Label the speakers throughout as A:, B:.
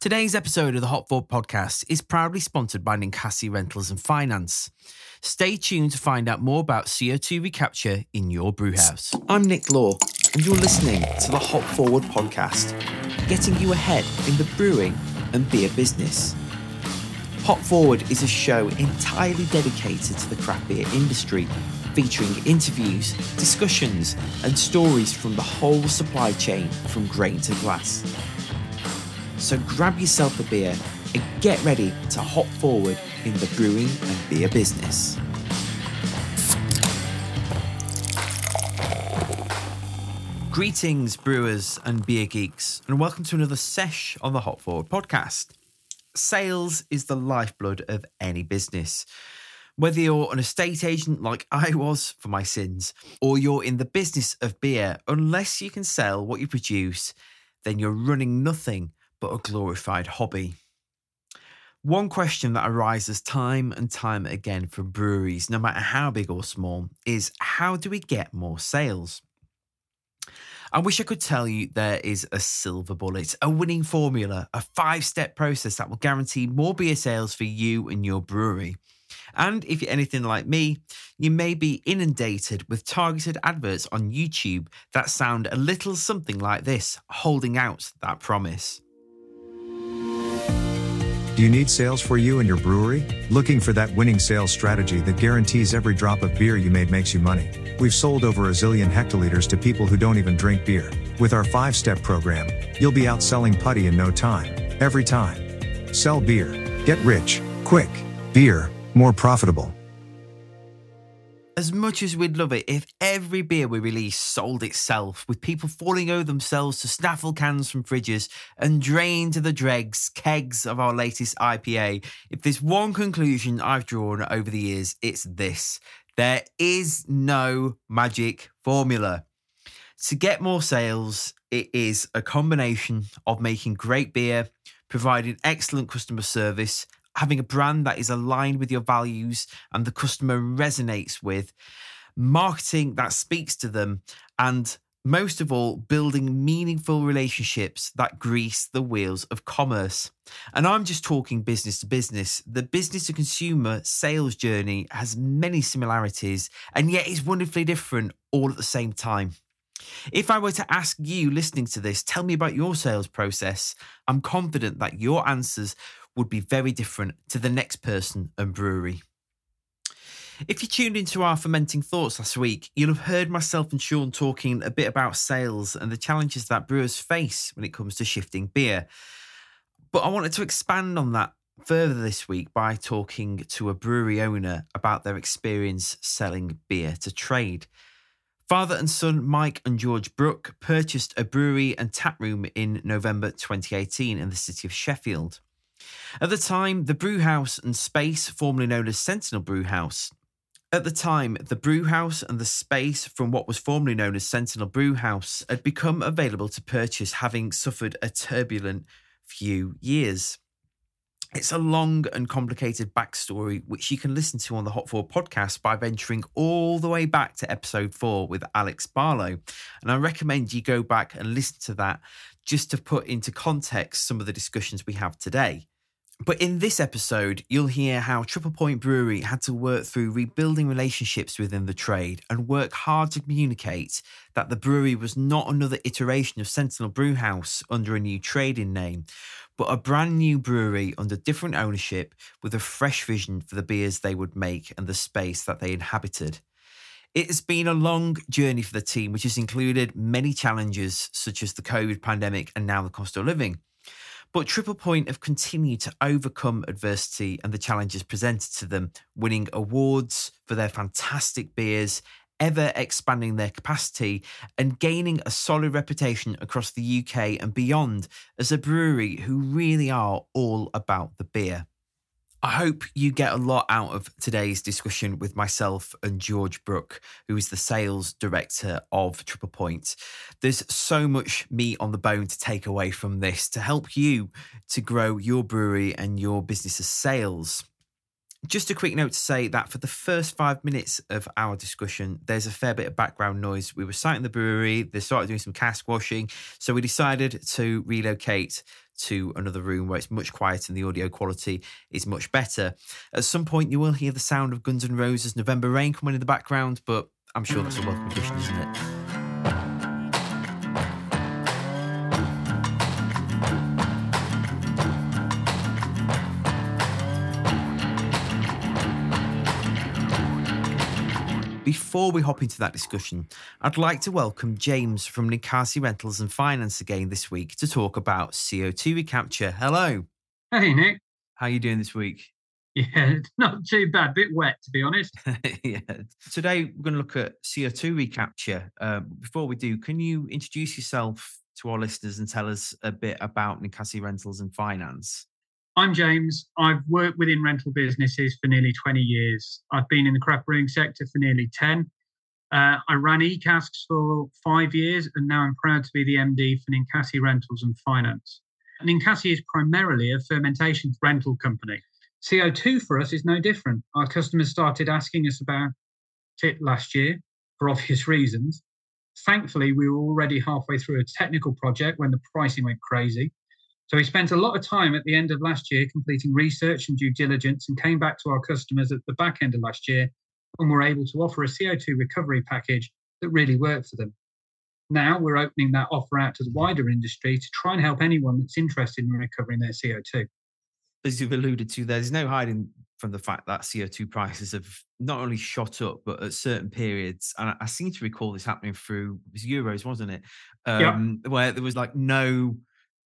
A: Today's episode of the Hop Forward podcast is proudly sponsored by Ninkasi Rentals and Finance. Stay tuned to find out more about CO2 recapture in your brewhouse.
B: I'm Nick Law, and you're listening to the Hop Forward podcast, getting you ahead in the brewing and beer business. Hop Forward is a show entirely dedicated to the craft beer industry, featuring interviews, discussions, and stories from the whole supply chain from grain to glass. So grab yourself a beer and get ready to hop forward in the brewing and beer business.
A: Greetings, brewers and beer geeks, and welcome to another sesh on the Hop Forward podcast. Sales is the lifeblood of any business. Whether you're an estate agent like I was for my sins, or you're in the business of beer, unless you can sell what you produce, then you're running nothing but a glorified hobby. One question that arises time and time again from breweries, no matter how big or small, is how do we get more sales? I wish I could tell you there is a silver bullet, a winning formula, a five step process that will guarantee more beer sales for you and your brewery. And if you're anything like me, you may be inundated with targeted adverts on YouTube that sound a little something like this, holding out that promise.
C: Do you need sales for you and your brewery? Looking for that winning sales strategy that guarantees every drop of beer you made makes you money? We've sold over a zillion hectoliters to people who don't even drink beer. With our five step program, you'll be out selling putty in no time, every time. Sell beer, get rich, quick. Beer, more profitable.
A: As much as we'd love it if every beer we release sold itself, with people falling over themselves to snaffle cans from fridges and drain to the dregs kegs of our latest IPA, if there's one conclusion I've drawn over the years, it's this there is no magic formula. To get more sales, it is a combination of making great beer, providing excellent customer service, having a brand that is aligned with your values and the customer resonates with, marketing that speaks to them, and most of all, building meaningful relationships that grease the wheels of commerce. And I'm just talking business to business. The business to consumer sales journey has many similarities and yet is wonderfully different all at the same time. If I were to ask you listening to this, tell me about your sales process, I'm confident that your answers would be very different to the next person and brewery. If you tuned into our fermenting thoughts last week, you'll have heard myself and Sean talking a bit about sales and the challenges that brewers face when it comes to shifting beer. But I wanted to expand on that further this week by talking to a brewery owner about their experience selling beer to trade. Father and son Mike and George Brook purchased a brewery and tap room in November 2018 in the city of Sheffield. At the time, the brewhouse and space, formerly known as Sentinel Brewhouse, at the time, the brewhouse and the space from what was formerly known as Sentinel Brewhouse had become available to purchase, having suffered a turbulent few years. It's a long and complicated backstory, which you can listen to on the Hop Forward podcast by venturing all the way back to episode four with Alex Barlow. And I recommend you go back and listen to that just to put into context some of the discussions we have today. But in this episode, you'll hear how Triple Point Brewery had to work through rebuilding relationships within the trade and work hard to communicate that the brewery was not another iteration of Sentinel Brewhouse under a new trading name, but a brand new brewery under different ownership with a fresh vision for the beers they would make and the space that they inhabited. It has been a long journey for the team, which has included many challenges such as the COVID pandemic and now the cost of living. But Triple Point have continued to overcome adversity and the challenges presented to them, winning awards for their fantastic beers, ever expanding their capacity, and gaining a solid reputation across the UK and beyond as a brewery who really are all about the beer. I hope you get a lot out of today's discussion with myself and George Brook, who is the sales director of Triple Point. There's so much meat on the bone to take away from this to help you to grow your brewery and your business's sales. Just a quick note to say that for the first five minutes of our discussion, there's a fair bit of background noise. We were sat in the brewery, they started doing some cask washing, so we decided to relocate to another room where it's much quieter and the audio quality is much better. At some point, you will hear the sound of Guns N' Roses' November Rain coming in the background, but I'm sure that's a welcome addition, isn't it? Before we hop into that discussion, I'd like to welcome James from Ninkasi Rentals and Finance again this week to talk about CO2 recapture. Hello.
D: Hey, Nick.
A: How are you doing this week?
D: Yeah, not too bad. Bit wet, to be honest.
A: yeah. Today, we're going to look at CO2 recapture. Uh, before we do, can you introduce yourself to our listeners and tell us a bit about Ninkasi Rentals and Finance?
D: I'm James. I've worked within rental businesses for nearly 20 years. I've been in the craft brewing sector for nearly 10. Uh, I ran eCasks for five years, and now I'm proud to be the MD for Ninkasi Rentals and Finance. Ninkasi is primarily a fermentation rental company. CO2 for us is no different. Our customers started asking us about it last year for obvious reasons. Thankfully, we were already halfway through a technical project when the pricing went crazy. So we spent a lot of time at the end of last year completing research and due diligence and came back to our customers at the back end of last year and were able to offer a CO2 recovery package that really worked for them. Now we're opening that offer out to the wider industry to try and help anyone that's interested in recovering their CO2.
A: As you've alluded to, there's no hiding from the fact that CO2 prices have not only shot up, but at certain periods, and I, seem to recall this happening through it was Euros, wasn't it? Um, yeah. Where there was like no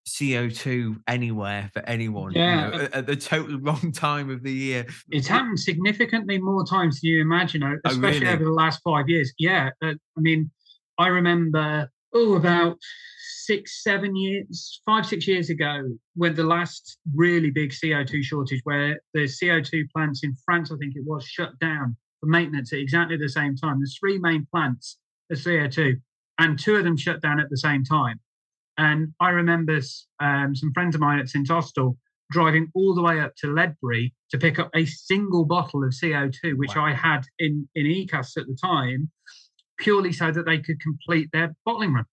A: CO2 anywhere for anyone.
D: Yeah.
A: You know, at, at, the total wrong time of the year.
D: It's happened significantly more times than you imagine, uh, oh, especially oh, really? over the last five years. Yeah. Uh, I mean, I remember, oh, about six, seven years, five, six years ago, when the last really big CO2 shortage, where the CO2 plants in France, I think it was, shut down for maintenance at exactly the same time. There's three main plants of CO2, and two of them shut down at the same time. And I remember um, some friends of mine at St Austell driving all the way up to Ledbury to pick up a single bottle of CO2, which wow. I had in, in ECAS at the time, purely so that they could complete their bottling run.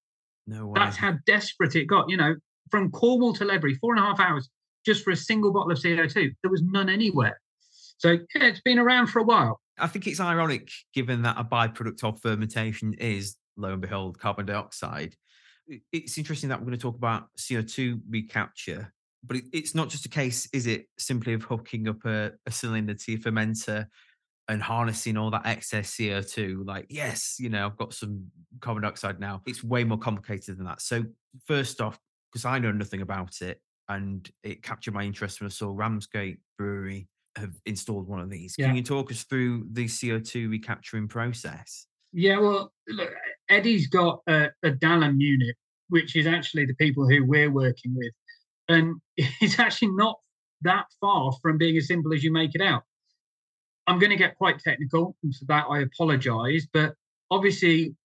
A: No way.
D: That's how desperate it got. You know, from Cornwall to Ledbury, four and a half hours just for a single bottle of CO2. There was none anywhere. So yeah, it's been around for a while.
A: I think it's ironic, given that a byproduct of fermentation is, lo and behold, carbon dioxide it's interesting that we're going to talk about CO2 recapture, but it, it's not just a case, is it, simply of hooking up a, a cylinder to your fermenter and harnessing all that excess CO2? Like, yes, you know, I've got some carbon dioxide now. It's way more complicated than that. So, first off, because I know nothing about it, and it captured my interest when I saw Ramsgate Brewery have installed one of these. Yeah. Can you talk us through the CO2 recapturing process?
D: Yeah, well, look, Eddie's got a, a unit, which is actually the people who we're working with. And it's actually not that far from being as simple as you make it out. I'm going to get quite technical, and for that I apologize. But obviously,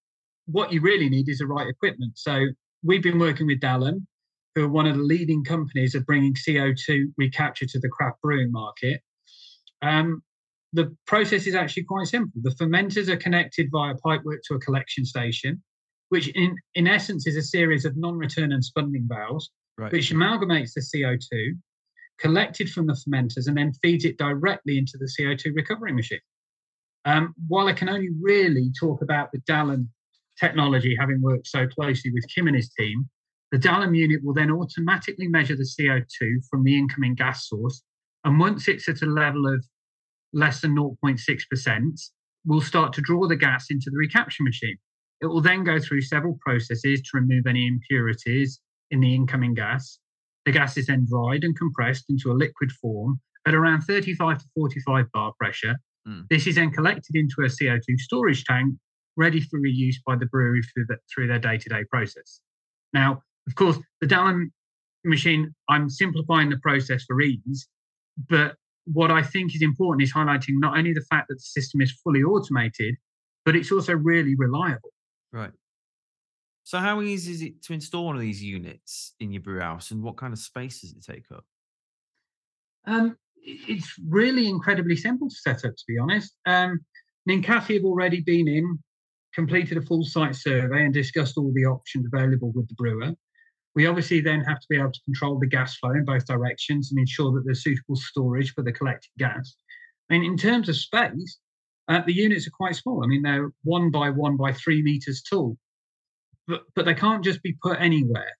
D: what you really need is the right equipment. So we've been working with Dalum, who are one of the leading companies of bringing CO2 recapture to the craft brewing market. Um, the process is actually quite simple. The fermenters are connected via pipework to a collection station, which in, in essence is a series of non-return and spunding valves, right. which amalgamates the CO2 collected from the fermenters and then feeds it directly into the CO2 recovery machine. Um, while I can only really talk about the Dalum technology, having worked so closely with Kim and his team, the Dalum unit will then automatically measure the CO2 from the incoming gas source. And once it's at a level of less than 0.6%, will start to draw the gas into the recapture machine. It will then go through several processes to remove any impurities in the incoming gas. The gas is then dried and compressed into a liquid form at around 35 to 45 bar pressure. Mm. This is then collected into a CO2 storage tank, ready for reuse by the brewery through, the, through their day to day process. Now, of course, the Dalum machine, I'm simplifying the process for ease, but what I think is important is highlighting not only the fact that the system is fully automated, but it's also really reliable.
A: Right. So, how easy is it to install one of these units in your brew house, and what kind of space does it take up?
D: Um, it's really incredibly simple to set up, to be honest. Um, Ninkasi have already been in, completed a full site survey, and discussed all the options available with the brewer. We obviously then have to be able to control the gas flow in both directions and ensure that there's suitable storage for the collected gas. Mean, in terms of space, uh, the units are quite small. I mean, they're one by one by three meters tall, but, but they can't just be put anywhere.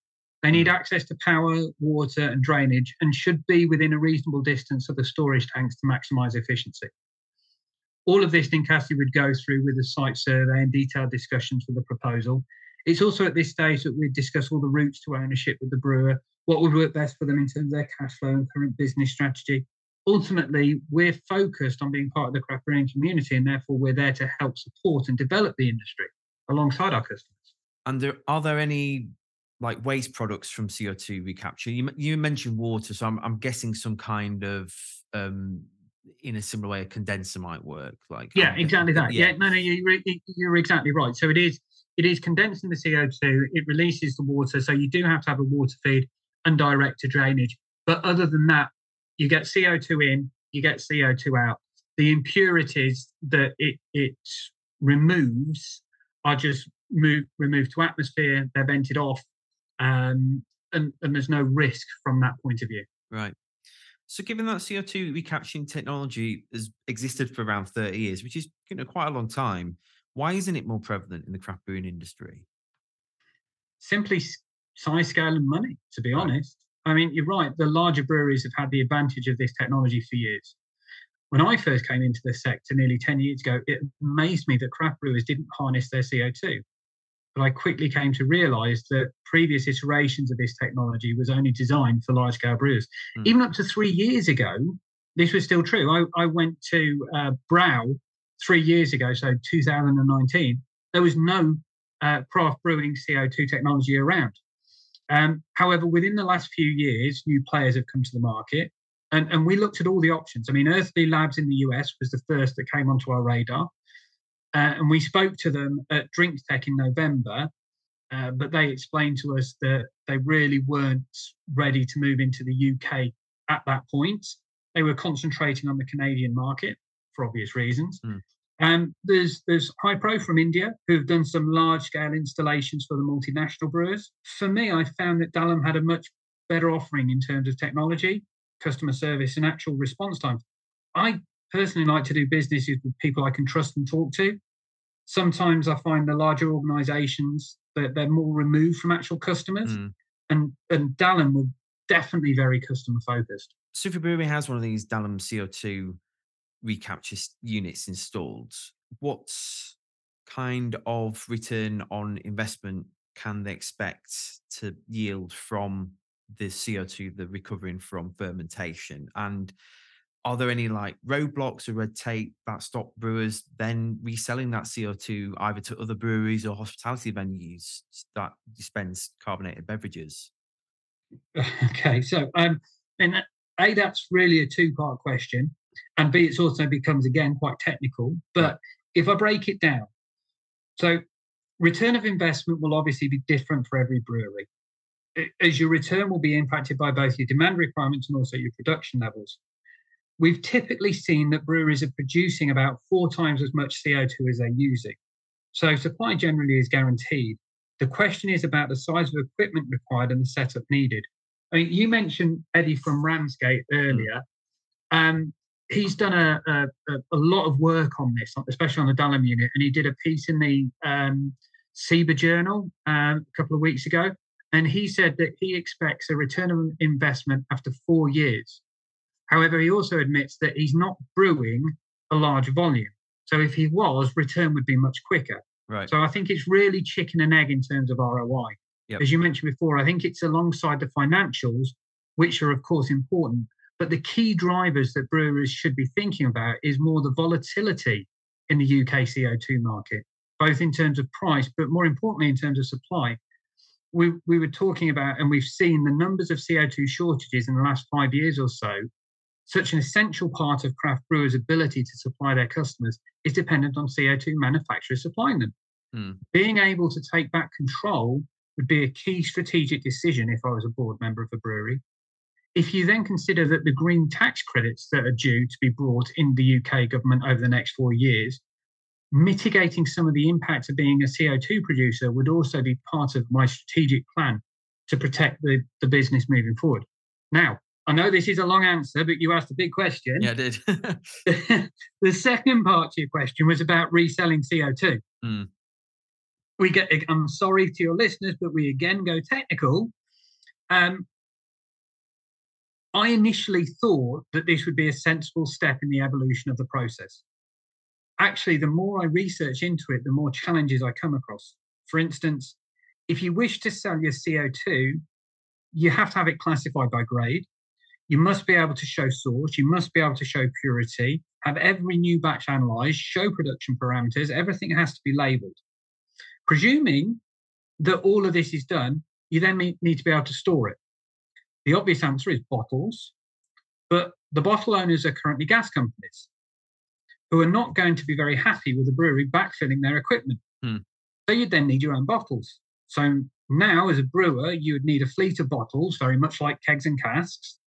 D: They need access to power, water, and drainage, and should be within a reasonable distance of the storage tanks to maximize efficiency. All of this Ninkasi would go through with a site survey and detailed discussions with the proposal. It's also at this stage that we'd discuss all the routes to ownership with the brewer, what would work best for them in terms of their cash flow and current business strategy. Ultimately, we're focused on being part of the craft brewing community, and therefore we're there to help support and develop the industry alongside our customers.
A: And there, are there any like waste products from CO2 recapture? You, you mentioned water, so I'm, I'm guessing some kind of um, in a similar way a condenser might work. Like
D: yeah, exactly that. Yeah, yeah no, no, you're, you're exactly right. So it is it is condensing the CO2. It releases the water, so you do have to have a water feed and direct to drainage. But other than that, you get CO2 in, you get CO2 out. The impurities that it it removes are just move, removed to atmosphere. They're vented off, um, and and there's no risk from that point of view.
A: Right. So, given that CO2 recapturing technology has existed for around 30 years, which is you know quite a long time, why isn't it more prevalent in the craft brewing industry?
D: Simply size, scale, and money. To be right. honest, I mean you're right. The larger breweries have had the advantage of this technology for years. When I first came into the sector nearly 10 years ago, it amazed me that craft brewers didn't harness their CO2. But I quickly came to realize that previous iterations of this technology was only designed for large scale brewers. Mm. Even up to three years ago, this was still true. I, I went to uh, Brau three years ago, so 2019. There was no uh, craft brewing CO2 technology around. Um, however, within the last few years, new players have come to the market, and, and we looked at all the options. I mean, Earthly Labs in the US was the first that came onto our radar. Uh, and we spoke to them at DrinkTech in November, uh, but they explained to us that they really weren't ready to move into the UK at that point. They were concentrating on the Canadian market for obvious reasons. Mm. Um, there's there's Hypro from India who've done some large scale installations for the multinational brewers. For me, I found that Dalum had a much better offering in terms of technology, customer service, and actual response times. I personally like to do businesses with people I can trust and talk to sometimes I find the larger organizations that they're more removed from actual customers. Mm. And and Dalum were definitely very customer focused.
A: Sufi Brewery has one of these Dalum CO2 recapture units installed. What kind of return on investment can they expect to yield from the CO2 they're recovering from fermentation? And are there any like roadblocks or red tape that stop brewers then reselling that CO2 either to other breweries or hospitality venues that dispense carbonated beverages?
D: Okay, so um, and a that's really a two-part question, and b it also becomes again quite technical. But if I break it down, so return of investment will obviously be different for every brewery, as your return will be impacted by both your demand requirements and also your production levels we've typically seen that breweries are producing about four times as much CO2 as they're using. So supply generally is guaranteed. The question is about the size of equipment required and the setup needed. I mean, you mentioned Eddie from Ramsgate earlier. Um, he's done a, a, a, lot of work on this, especially on the Dalum unit, and he did a piece in the um, Journal um, a couple of weeks ago. And he said that he expects a return on investment after four years. However, he also admits that he's not brewing a large volume. So if he was, return would be much quicker.
A: Right.
D: So I think it's really chicken and egg in terms of ROI. Yep. As you mentioned before, I think it's alongside the financials, which are of course important. But the key drivers that brewers should be thinking about is more the volatility in the UK CO2 market, both in terms of price, but more importantly in terms of supply. We, we were talking about, and we've seen the numbers of CO2 shortages in the last five years or so such an essential part of craft brewers' ability to supply their customers is dependent on CO2 manufacturers supplying them. Mm. Being able to take back control would be a key strategic decision if I was a board member of a brewery. If you then consider that the green tax credits that are due to be brought in the UK government over the next four years, mitigating some of the impact of being a CO2 producer would also be part of my strategic plan. to protect the, the business moving forward. Now, I know this is a long answer, but you asked a big question.
A: Yeah, I did.
D: the second part to your question was about reselling CO2.
A: Mm.
D: We get, I'm sorry to your listeners, but we again go technical. Um, I initially thought that this would be a sensible step in the evolution of the process. Actually, the more I research into it, the more challenges I come across. For instance, if you wish to sell your CO2, you have to have it classified by grade. You must be able to show source. You must be able to show purity, have every new batch analyzed, show production parameters. Everything has to be labeled. Presuming that all of this is done, you then need to be able to store it. The obvious answer is bottles, but the bottle owners are currently gas companies who are not going to be very happy with the brewery backfilling their equipment.
A: Hmm.
D: So you'd then need your own bottles. So now, as a brewer, you would need a fleet of bottles, very much like kegs and casks,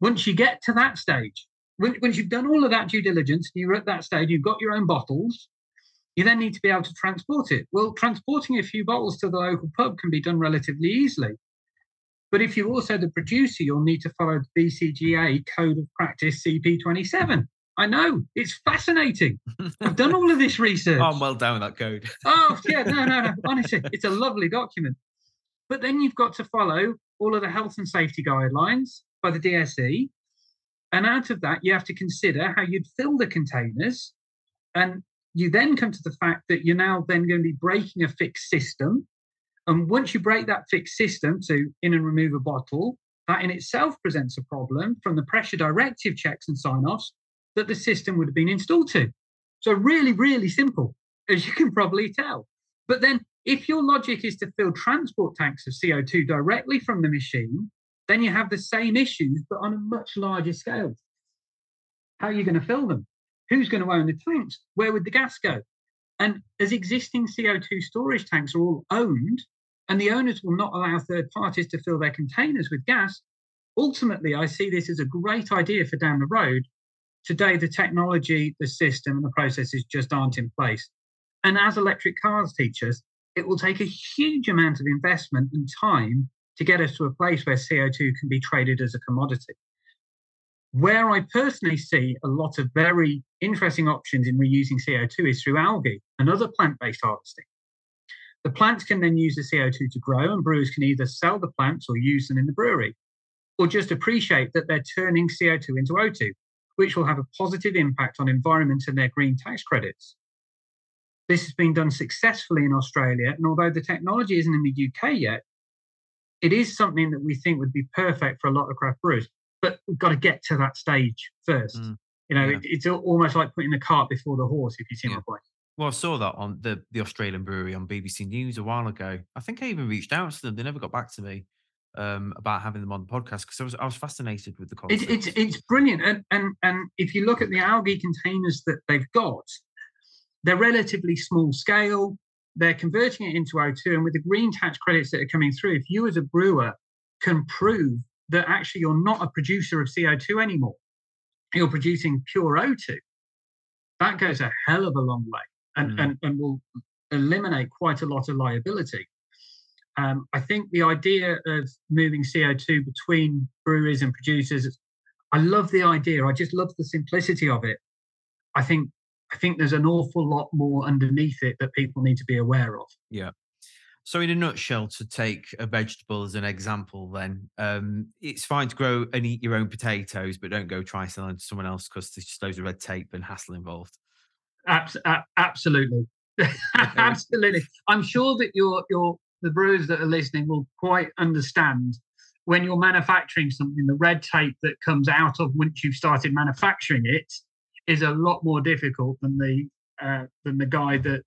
D: once you get to that stage, when, once you've done all of that due diligence, you're at that stage, you've got your own bottles, you then need to be able to transport it. Well, transporting a few bottles to the local pub can be done relatively easily. But if you're also the producer, you'll need to follow the BCGA Code of Practice CP27. I know, it's fascinating. I've done all of this research.
A: Oh, I'm well down with that code.
D: oh, yeah, no, no, no. Honestly, it's a lovely document. But then you've got to follow all of the health and safety guidelines by the DSE. And out of that, you have to consider how you'd fill the containers. And you then come to the fact that you're now then going to be breaking a fixed system. And once you break that fixed system to in and remove a bottle, that in itself presents a problem from the pressure directive checks and sign offs that the system would have been installed to. So, really, really simple, as you can probably tell. But then, if your logic is to fill transport tanks of CO2 directly from the machine, then you have the same issues, but on a much larger scale. How are you going to fill them? Who's going to own the tanks? Where would the gas go? And as existing CO2 storage tanks are all owned, and the owners will not allow third parties to fill their containers with gas, ultimately, I see this as a great idea for down the road. Today, the technology, the system, and the processes just aren't in place. And as electric cars teach us, it will take a huge amount of investment and time to get us to a place where CO2 can be traded as a commodity. Where I personally see a lot of very interesting options in reusing CO2 is through algae and other plant based harvesting. The plants can then use the CO2 to grow, and brewers can either sell the plants or use them in the brewery, or just appreciate that they're turning CO2 into O2, which will have a positive impact on environment and their green tax credits. This has been done successfully in Australia, and although the technology isn't in the UK yet, it is something that we think would be perfect for a lot of craft brewers. But we've got to get to that stage first. Mm, you know, yeah. it, it's almost like putting the cart before the horse, if you see yeah. my point.
A: Well, I saw that on the, the Australian brewery on BBC News a while ago. I think I even reached out to them. They never got back to me um, about having them on the podcast because I was I was fascinated with the concept.
D: It, it's it's brilliant, and and and if you look at the algae containers that they've got, they're relatively small scale they're converting it into O2. And with the green tax credits that are coming through, if you as a brewer can prove that actually you're not a producer of CO2 anymore, you're producing pure O2, that goes a hell of a long way and, mm. and, and will eliminate quite a lot of liability. Um, I think the idea of moving CO2 between breweries and producers, I love the idea. I just love the simplicity of it. I think I think there's an awful lot more underneath it that people need to be aware of.
A: Yeah. So, in a nutshell, to take a vegetable as an example, then um, it's fine to grow and eat your own potatoes, but don't go try selling to someone else because there's just loads of red tape and hassle involved.
D: Abs- absolutely, absolutely. I'm sure that your your the brewers that are listening will quite understand when you're manufacturing something, the red tape that comes out of once you've started manufacturing it is a lot more difficult than the uh, than the guy that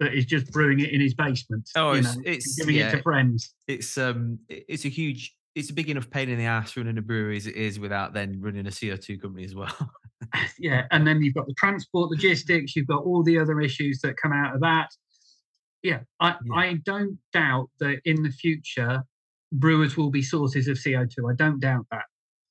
D: that is just brewing it in his basement.
A: Oh, it's, know, it's
D: giving yeah, it to friends.
A: It's um, it's a huge, it's a big enough pain in the ass running a brewery as it is without then running a CO two company as well.
D: yeah, and then you've got the transport logistics. You've got all the other issues that come out of that. Yeah, I yeah. I don't doubt that in the future brewers will be sources of CO two. I don't doubt that.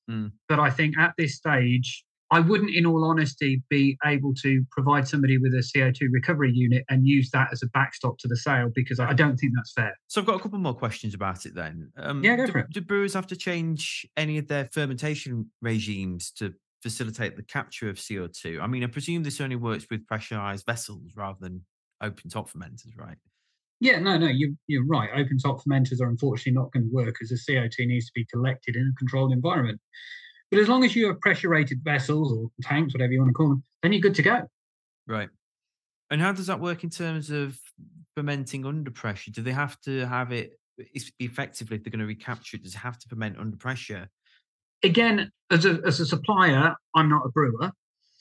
D: Mm. But I think at this stage, I wouldn't, in all honesty, be able to provide somebody with a CO2 recovery unit and use that as a backstop to the sale because I don't think that's fair.
A: So I've got a couple more questions about it then.
D: Um, yeah, go
A: do,
D: for it.
A: Do brewers have to change any of their fermentation regimes to facilitate the capture of CO2? I mean, I presume this only works with pressurized vessels rather than open top fermenters, right?
D: Yeah, no, no, you, you're right. Open top fermenters are unfortunately not going to work as the CO2 needs to be collected in a controlled environment. But as long as you have pressure rated vessels or tanks, whatever you want to call them, then you're good to go.
A: Right. And how does that work in terms of fermenting under pressure? Do they have to have it effectively if they're going to recapture it? Does it have to ferment under pressure?
D: Again, as a, as a supplier, I'm not a brewer.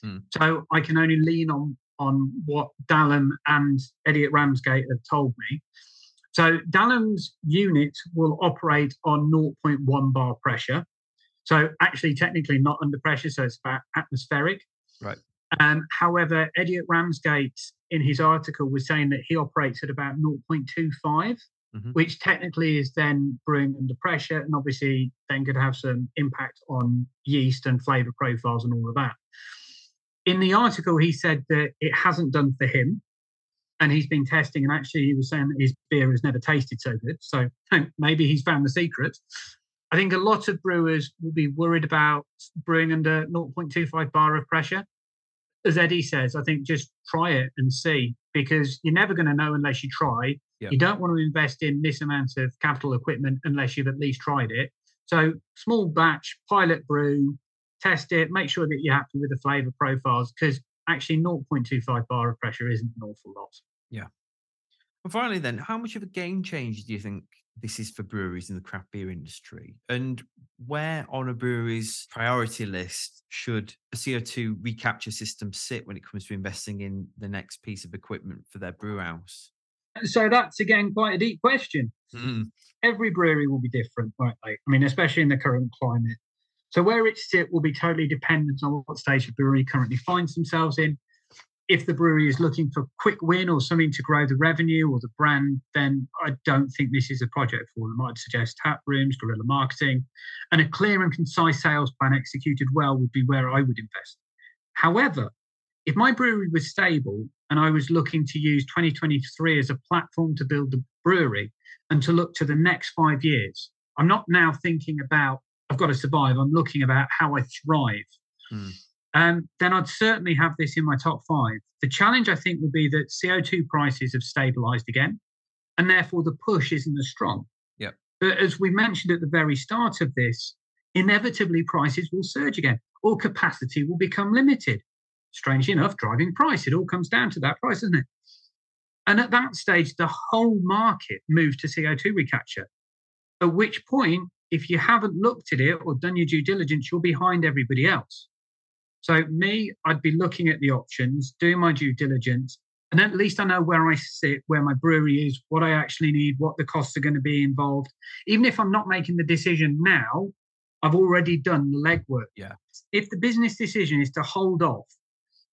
D: Hmm. So I can only lean on on what Dalum and Eddie at Ramsgate have told me. So Dalum's unit will operate on 0.1 bar pressure. So actually, technically not under pressure, so it's about atmospheric.
A: Right.
D: Um, however, Eddie at Ramsgate in his article was saying that he operates at about 0.25, mm-hmm. which technically is then brewing under pressure, and obviously then could have some impact on yeast and flavour profiles and all of that. In the article, he said that it hasn't done for him, and he's been testing, and actually he was saying that his beer has never tasted so good. So maybe he's found the secret. I think a lot of brewers will be worried about brewing under 0.25 bar of pressure. As Eddie says, I think just try it and see because you're never going to know unless you try. Yep. You don't want to invest in this amount of capital equipment unless you've at least tried it. So, small batch, pilot brew, test it, make sure that you're happy with the flavor profiles because actually 0.25 bar of pressure isn't an awful lot.
A: Yeah. And finally, then, how much of a game changer do you think this is for breweries in the craft beer industry? And where on a brewery's priority list should a CO2 recapture system sit when it comes to investing in the next piece of equipment for their brew house?
D: So that's again quite a deep question. Mm. Every brewery will be different, won't they? I mean, especially in the current climate. So where it sit will be totally dependent on what stage the brewery currently finds themselves in if the brewery is looking for quick win or something to grow the revenue or the brand, then I don't think this is a project for them. I'd suggest tap rooms, guerrilla marketing, and a clear and concise sales plan executed well would be where I would invest. However, if my brewery was stable and I was looking to use 2023 as a platform to build the brewery and to look to the next five years, I'm not now thinking about I've got to survive. I'm looking about how I thrive. Hmm um, then I'd certainly have this in my top five. The challenge, I think, would be that CO2 prices have stabilized again, and therefore the push isn't as strong.
A: Yeah.
D: But as we mentioned at the very start of this, inevitably prices will surge again, or capacity will become limited. Strangely enough, driving price, it all comes down to that price, doesn't it? And at that stage, the whole market moves to CO2 recapture. At which point, if you haven't looked at it or done your due diligence, you're behind everybody else. So, me, I'd be looking at the options, doing my due diligence, and at least I know where I sit, where my brewery is, what I actually need, what the costs are going to be involved. Even if I'm not making the decision now, I've already done the legwork.
A: Yeah.
D: If the business decision is to hold off,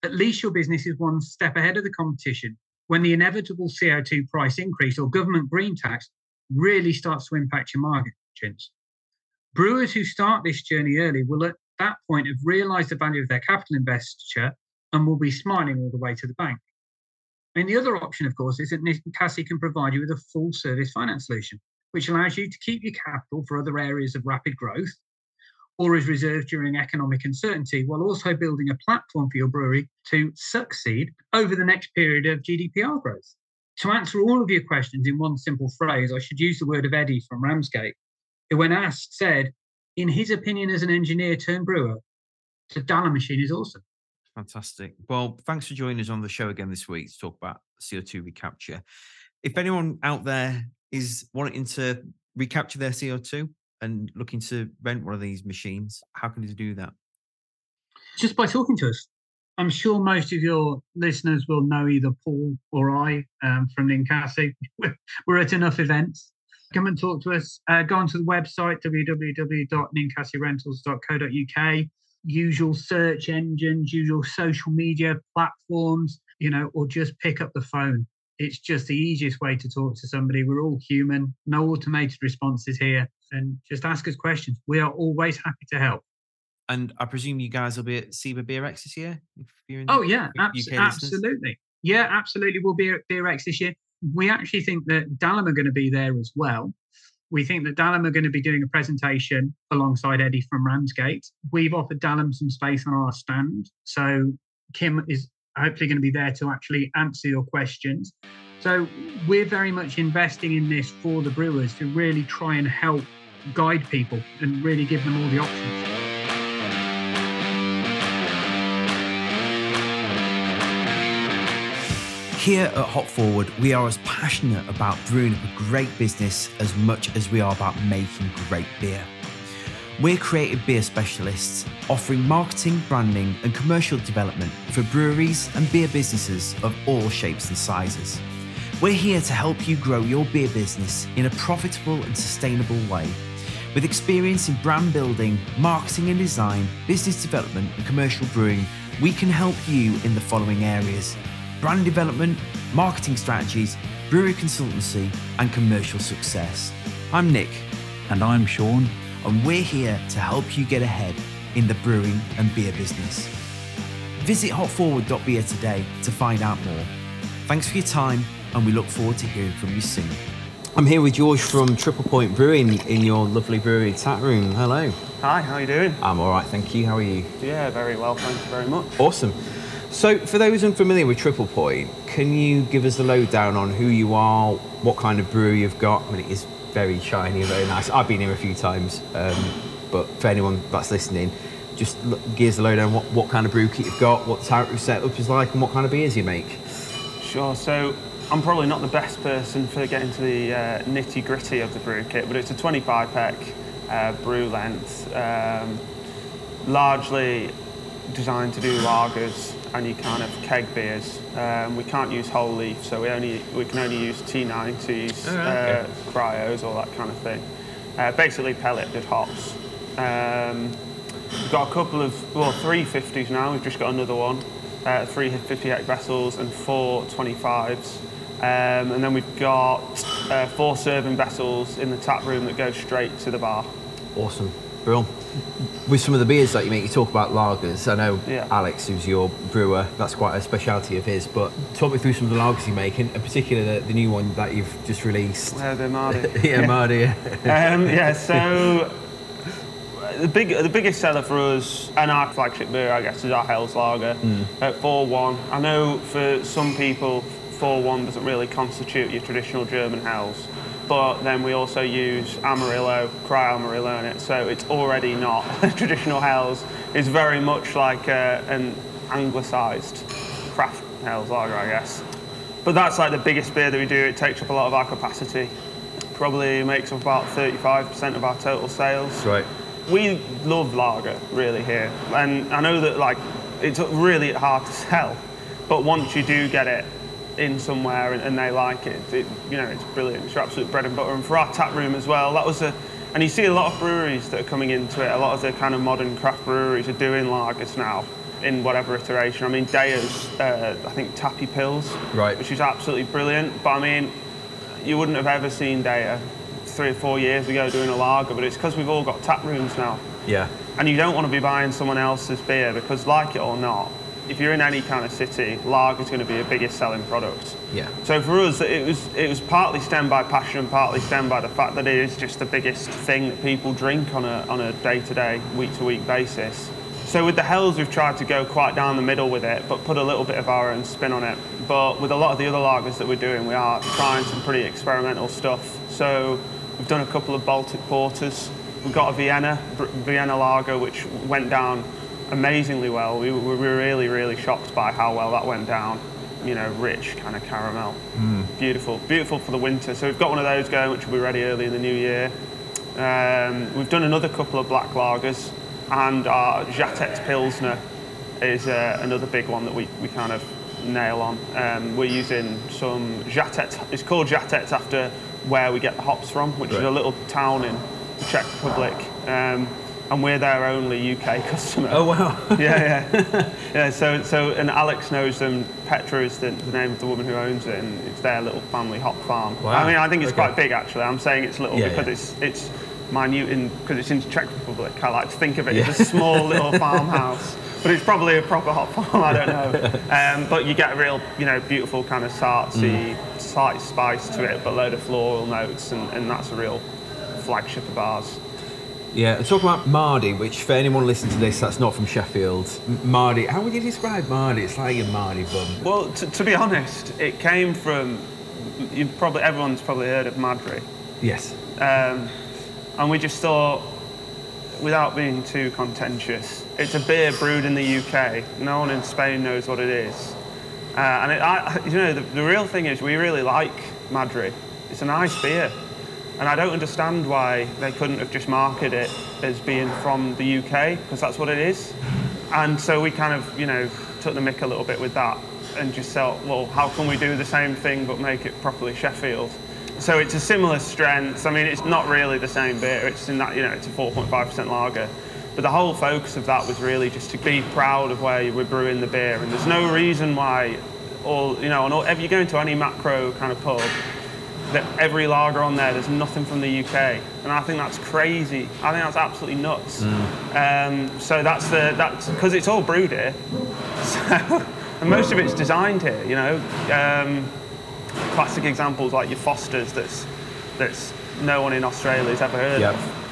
D: at least your business is one step ahead of the competition when the inevitable CO2 price increase or government green tax really starts to impact your margins. Brewers who start this journey early will at that point have realized the value of their capital investiture and will be smiling all the way to the bank. And the other option, of course, is that Ninkasi can provide you with a full service finance solution, which allows you to keep your capital for other areas of rapid growth or is reserved during economic uncertainty, while also building a platform for your brewery to succeed over the next period of GDPR growth. To answer all of your questions in one simple phrase, I should use the word of Eddie from Ramsgate, who, when asked, said, in his opinion, as an engineer turned brewer, the Dalum machine is awesome.
A: Fantastic. Well, thanks for joining us on the show again this week to talk about CO2 recapture. If anyone out there is wanting to recapture their CO2 and looking to rent one of these machines, how can they do that?
D: Just by talking to us. I'm sure most of your listeners will know either Paul or I um, from Ninkasi. We're at enough events come and talk to us. Uh, go onto the website www.ninkasirentals.co.uk. Usual search engines, usual social media platforms, you know, or just pick up the phone. It's just the easiest way to talk to somebody. We're all human, no automated responses here, and just ask us questions. We are always happy to help.
A: And I presume you guys will be at SIBA BeerX this year? If you're in
D: Oh yeah, abs- absolutely. Yeah, absolutely. We'll be at BeerX this year. We actually think that Dalum are going to be there as well. We think that Dalum are going to be doing a presentation alongside Eddie from Ramsgate. We've offered Dalum some space on our stand, so Kim is hopefully going to be there to actually answer your questions. So we're very much investing in this for the brewers to really try and help guide people and really give them all the options.
A: Here at Hop Forward, we are as passionate about brewing a great business as much as we are about making great beer. We're creative beer specialists offering marketing, branding, and commercial development for breweries and beer businesses of all shapes and sizes. We're here to help you grow your beer business in a profitable and sustainable way. With experience in brand building, marketing and design, business development, and commercial brewing, we can help you in the following areas brand development, marketing strategies, brewery consultancy, and commercial success. I'm Nick,
E: And I'm Sean.
A: and we're here to help you get ahead in the brewing and beer business. Visit hopforward.beer today to find out more. Thanks for your time, and we look forward to hearing from you soon. I'm here with George from Triple Point Brewing in your lovely brewery tap room. Hello.
F: Hi, how are you doing?
A: I'm all right, thank you. How are you?
F: Yeah, very well, thank you very much.
A: Awesome. So, for those unfamiliar with Triple Point, can you give us the lowdown on who you are, what kind of brew you've got? I mean, it is very shiny and very nice. I've been here a few times, um, but for anyone that's listening, just us the lowdown what, what kind of brew kit you've got, what of setup is like, and what kind of beers you make.
F: Sure, so I'm probably not the best person for getting to the uh, nitty gritty of the brew kit, but it's a 25 hect uh, brew length, um, largely designed to do lagers and your kind of keg beers. Um, we can't use whole leaf, so we only we can only use T90s,
A: Oh, okay.
F: uh, cryos, all that kind of thing. Uh, basically pelleted hops. Um, we've got a couple of well, three 50s now. We've just got another one. Uh, three 50 hect vessels and four 25s. Um, and then we've got uh, four serving vessels in the tap room that go straight to the bar.
A: Awesome. Brill. With some of the beers that you make, you talk about lagers. I know
F: Yeah.
A: Alex, who's your brewer, that's quite a speciality of his. But talk me through some of the lagers you make, and in particular the, the new one that you've just released.
F: Uh, the Mardy.
A: yeah, Mardy.
F: um, yeah, so the big, the biggest seller for us and our flagship beer, I guess, is our Hell's Lager at 4-1. I know for some people, 4-1 doesn't really constitute your traditional German Hells, but then we also use Amarillo, Cry Amarillo in it, so it's already not a traditional Hells. It's very much like uh, an anglicised craft Hell's Lager, I guess. But that's like the biggest beer that we do. It takes up a lot of our capacity. Probably makes up about 35% of our total sales.
A: right.
F: We love lager really here, and I know that like it's really hard to sell, but once you do get it in somewhere and, and they like it, it, you know, it's brilliant. It's your absolute bread and butter. And for our tap room as well, that was a, and you see a lot of breweries that are coming into it. A lot of the kind of modern craft breweries are doing lagers now in whatever iteration. I mean, Deya's, uh, I think Tappy Pils,
A: Right.
F: which is absolutely brilliant. But I mean, you wouldn't have ever seen Deya three or four years ago doing a lager, but it's because we've all got tap rooms now.
A: Yeah.
F: And you don't want to be buying someone else's beer because, like it or not, if you're in any kind of city, lager's going to be your biggest selling product.
A: Yeah.
F: So for us, it was it was partly stemmed by passion partly stemmed by the fact that it is just the biggest thing that people drink on a on a day-to-day, week-to-week basis. So with the Hells, we've tried to go quite down the middle with it, but put a little bit of our own spin on it. But with a lot of the other lagers that we're doing, we are trying some pretty experimental stuff. So we've done a couple of Baltic porters. We've got a Vienna Vienna lager, which went down amazingly well. We, we were really, really shocked by how well that went down. You know, rich kind of caramel. Beautiful, beautiful for the winter. So we've got one of those going, which will be ready early in the new year. Um, we've done another couple of black lagers, and our Žatec Pilsner is uh, another big one that we, we kind of nail on. Um, we're using some Žatec. It's called Žatec after where we get the hops from, which is a little town in the Czech Republic. Um, and we're their only UK customer.
A: Oh wow.
F: yeah, yeah, yeah. So, so, and Alex knows them. Petra is the, the name of the woman who owns it, and it's their little family hop farm.
A: Wow,
F: I mean, I think it's
A: okay.
F: quite big actually. I'm saying it's little
A: Yeah,
F: because
A: yeah.
F: it's it's minute in because it's in Czech Republic. I like to think of it as a small little farmhouse, but it's probably a proper hop farm. I don't know. Um, but you get a real, you know, beautiful kind of sartsy, slight spice to it, but load of floral notes, and, and that's a real flagship of ours.
A: Yeah, talk about Mardy, which for anyone listening to this that's not from Sheffield, M- Mardy, how would you describe Mardy? It's like a Mardy bum.
F: Well, to, to be honest, it came from you probably everyone's probably heard of Madri.
A: Yes.
F: Um, and we just thought, without being too contentious, it's a beer brewed in the UK. No one in Spain knows what it is. Uh, and it, I, you know, the, the real thing is we really like Madri. It's a nice beer. And I don't understand why they couldn't have just marketed it as being from the UK, because that's what it is. And so we kind of, you know, took the mick a little bit with that and just thought, well, how can we do the same thing but make it properly Sheffield? So it's a similar strength. I mean, it's not really the same beer. It's in that, you know, it's a 4.5% lager. But the whole focus of that was really just to be proud of where we're brewing the beer. And there's no reason why, all you know, and all, if you go into any macro kind of pub, that every lager on there, there's nothing from the UK, and I think that's crazy. I think that's absolutely nuts. Um, so that's the that's because it's all brewed here, so, and most of it's designed here. You know, um, classic examples like your Fosters. That's that's no one in Australia's ever heard
A: Yep.
F: of.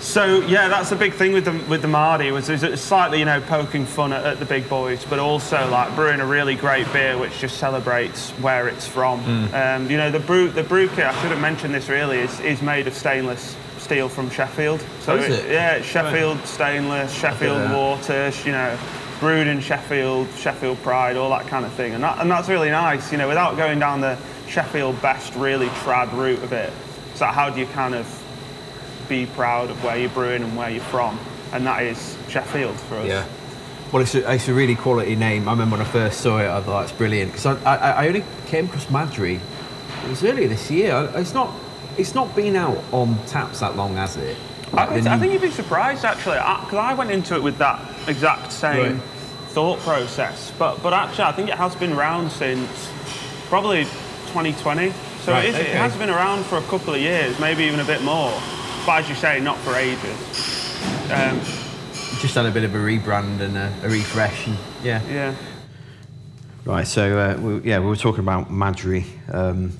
F: So yeah, that's the big thing with the with the Mardy was, slightly you know poking fun at, at the big boys, but also like brewing a really great beer which just celebrates where it's from. Um, you know the brew the brew kit I should have mentioned this really is, is made of stainless steel from Sheffield. So
A: Oh, is it?
F: yeah, it's Sheffield stainless, Sheffield water, you know, brewed in Sheffield, Sheffield pride, all that kind of thing, and that, and that's really nice. You know, without going down the Sheffield best really trad route of it. So how do you kind of be proud of where you're brewing and where you're from, and that is Sheffield for us.
A: Yeah. Well, it's a, it's a really quality name. I remember when I first saw it, I thought it's brilliant because I, I, I only came across Madry. It was earlier this year. It's not it's not been out on taps that long, has it?
F: I,
A: Like
F: think-
A: the
F: I think you'd be surprised actually, because I, went into it with that exact same
A: Right.
F: thought process. But but actually, I think it has been around since probably 2020. So
A: Right,
F: it, is, it has been around for a couple of years, maybe even a bit more. But as you say, not for ages. Um,
A: just had a bit of a rebrand and a, a refresh. And, yeah.
F: yeah.
A: Right, so uh, we, yeah, we were talking about Madry. Um,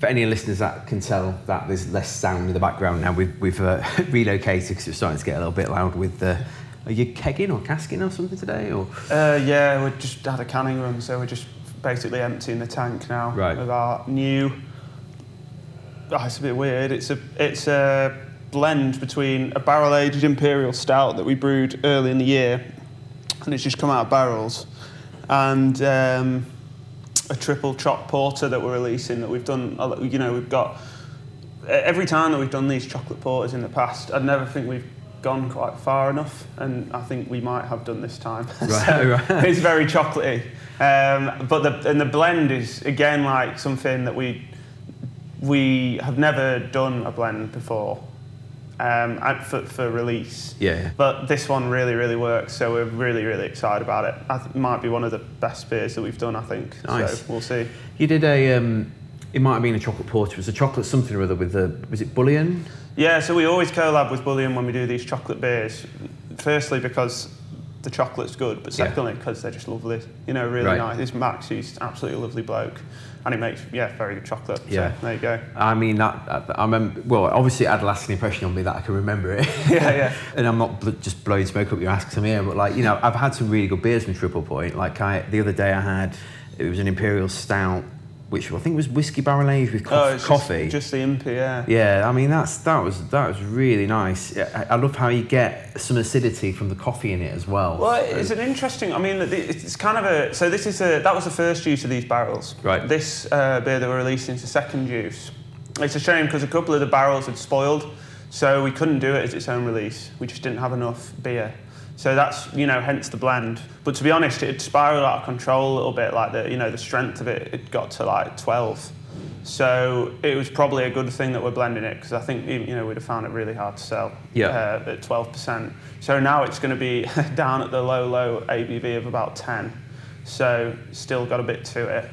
A: for any listeners that can tell that there's less sound in the background now, we've, we've uh, relocated because it's starting to get a little bit loud with the. Are you kegging or casking or something today? Or
F: Uh, yeah, we just had a canning run, so we're just basically emptying the tank now
A: Right.
F: with our new. Oh, it's a bit weird. It's a it's a blend between a barrel aged imperial stout that we brewed early in the year, and it's just come out of barrels, and um, a triple choc porter that we're releasing that we've done. You know, we've got every time that we've done these chocolate porters in the past, I never think we've gone quite far enough, and I think we might have done this time.
A: Right, right.
F: It's very chocolatey, um, but the and the blend is again like something that we we have never done a blend before um, for, for release.
A: Yeah.
F: But this one really, really works, so we're really, really excited about it. I it might be one of the best beers that we've done. I think.
A: Nice.
F: So we'll see.
A: you did a. Um, it might have been a chocolate porter. It was a chocolate something or other with the. Was it bullion?
F: Yeah, so we always collab with Bullion when we do these chocolate beers. Firstly, because the chocolate's good, but secondly, because they're just lovely. You know, really
A: Right.
F: nice. This Max, he's absolutely lovely bloke, and he makes yeah very good chocolate.
A: Yeah.
F: So there you go.
A: I mean, that, I- I remember. Well, obviously, it had a lasting impression on me that I can remember it.
F: Yeah, yeah.
A: and I'm not bl- just blowing smoke up your ass I'm here, but like, you know, I've had some really good beers from Triple Point. Like, I the other day I had, it was an imperial stout, which I think was whiskey barrel aged with coff-
F: Oh, it's just-
A: coffee.
F: Just, the impy, yeah.
A: yeah, I mean that's that was that was really nice. I, I love how you get some acidity from the coffee in it as well.
F: Well, it's an interesting. I mean, it's kind of a. So this is a. That was the first use of these barrels.
A: Right.
F: This uh, beer that we're releasing is the second use. It's a shame because a couple of the barrels had spoiled, so we couldn't do it as its own release. We just didn't have enough beer. So that's you know hence the blend. But to be honest, it spiraled out of control a little bit. Like the you know the strength of it, it got to like 12. So it was probably a good thing that we're blending it because I think you know we'd have found it really hard to sell
A: Yeah.
F: uh, at 12%. So now it's going to be down at the low, low ABV of about 10. So still got a bit to it.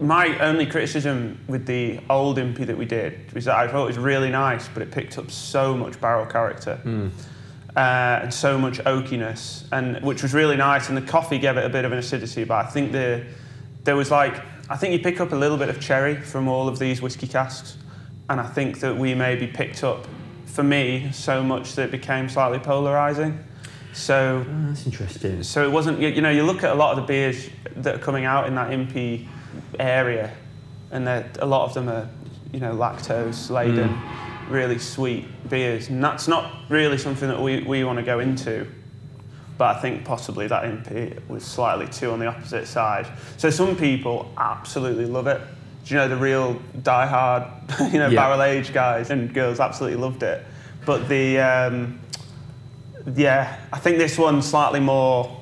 F: my only criticism with the old Impy that we did was that I thought it was really nice, but it picked up so much barrel character. Uh, and so much oakiness, and which was really nice. And the coffee gave it a bit of an acidity, but I think the there was like I think you pick up a little bit of cherry from all of these whiskey casks, and I think that we maybe picked up for me so much that it became slightly polarizing. So
A: Oh, that's interesting.
F: so it wasn't, you, you know, you look at a lot of the beers that are coming out in that impy area, and a lot of them are, you know, lactose laden, really sweet beers. And that's not really something that we, we want to go into. But I think possibly that impy was slightly too on the opposite side. So some people absolutely love it. Do you know the real die-hard, you know,
A: Yeah.
F: barrel age guys and girls absolutely loved it. But the um, yeah, I think this one's slightly more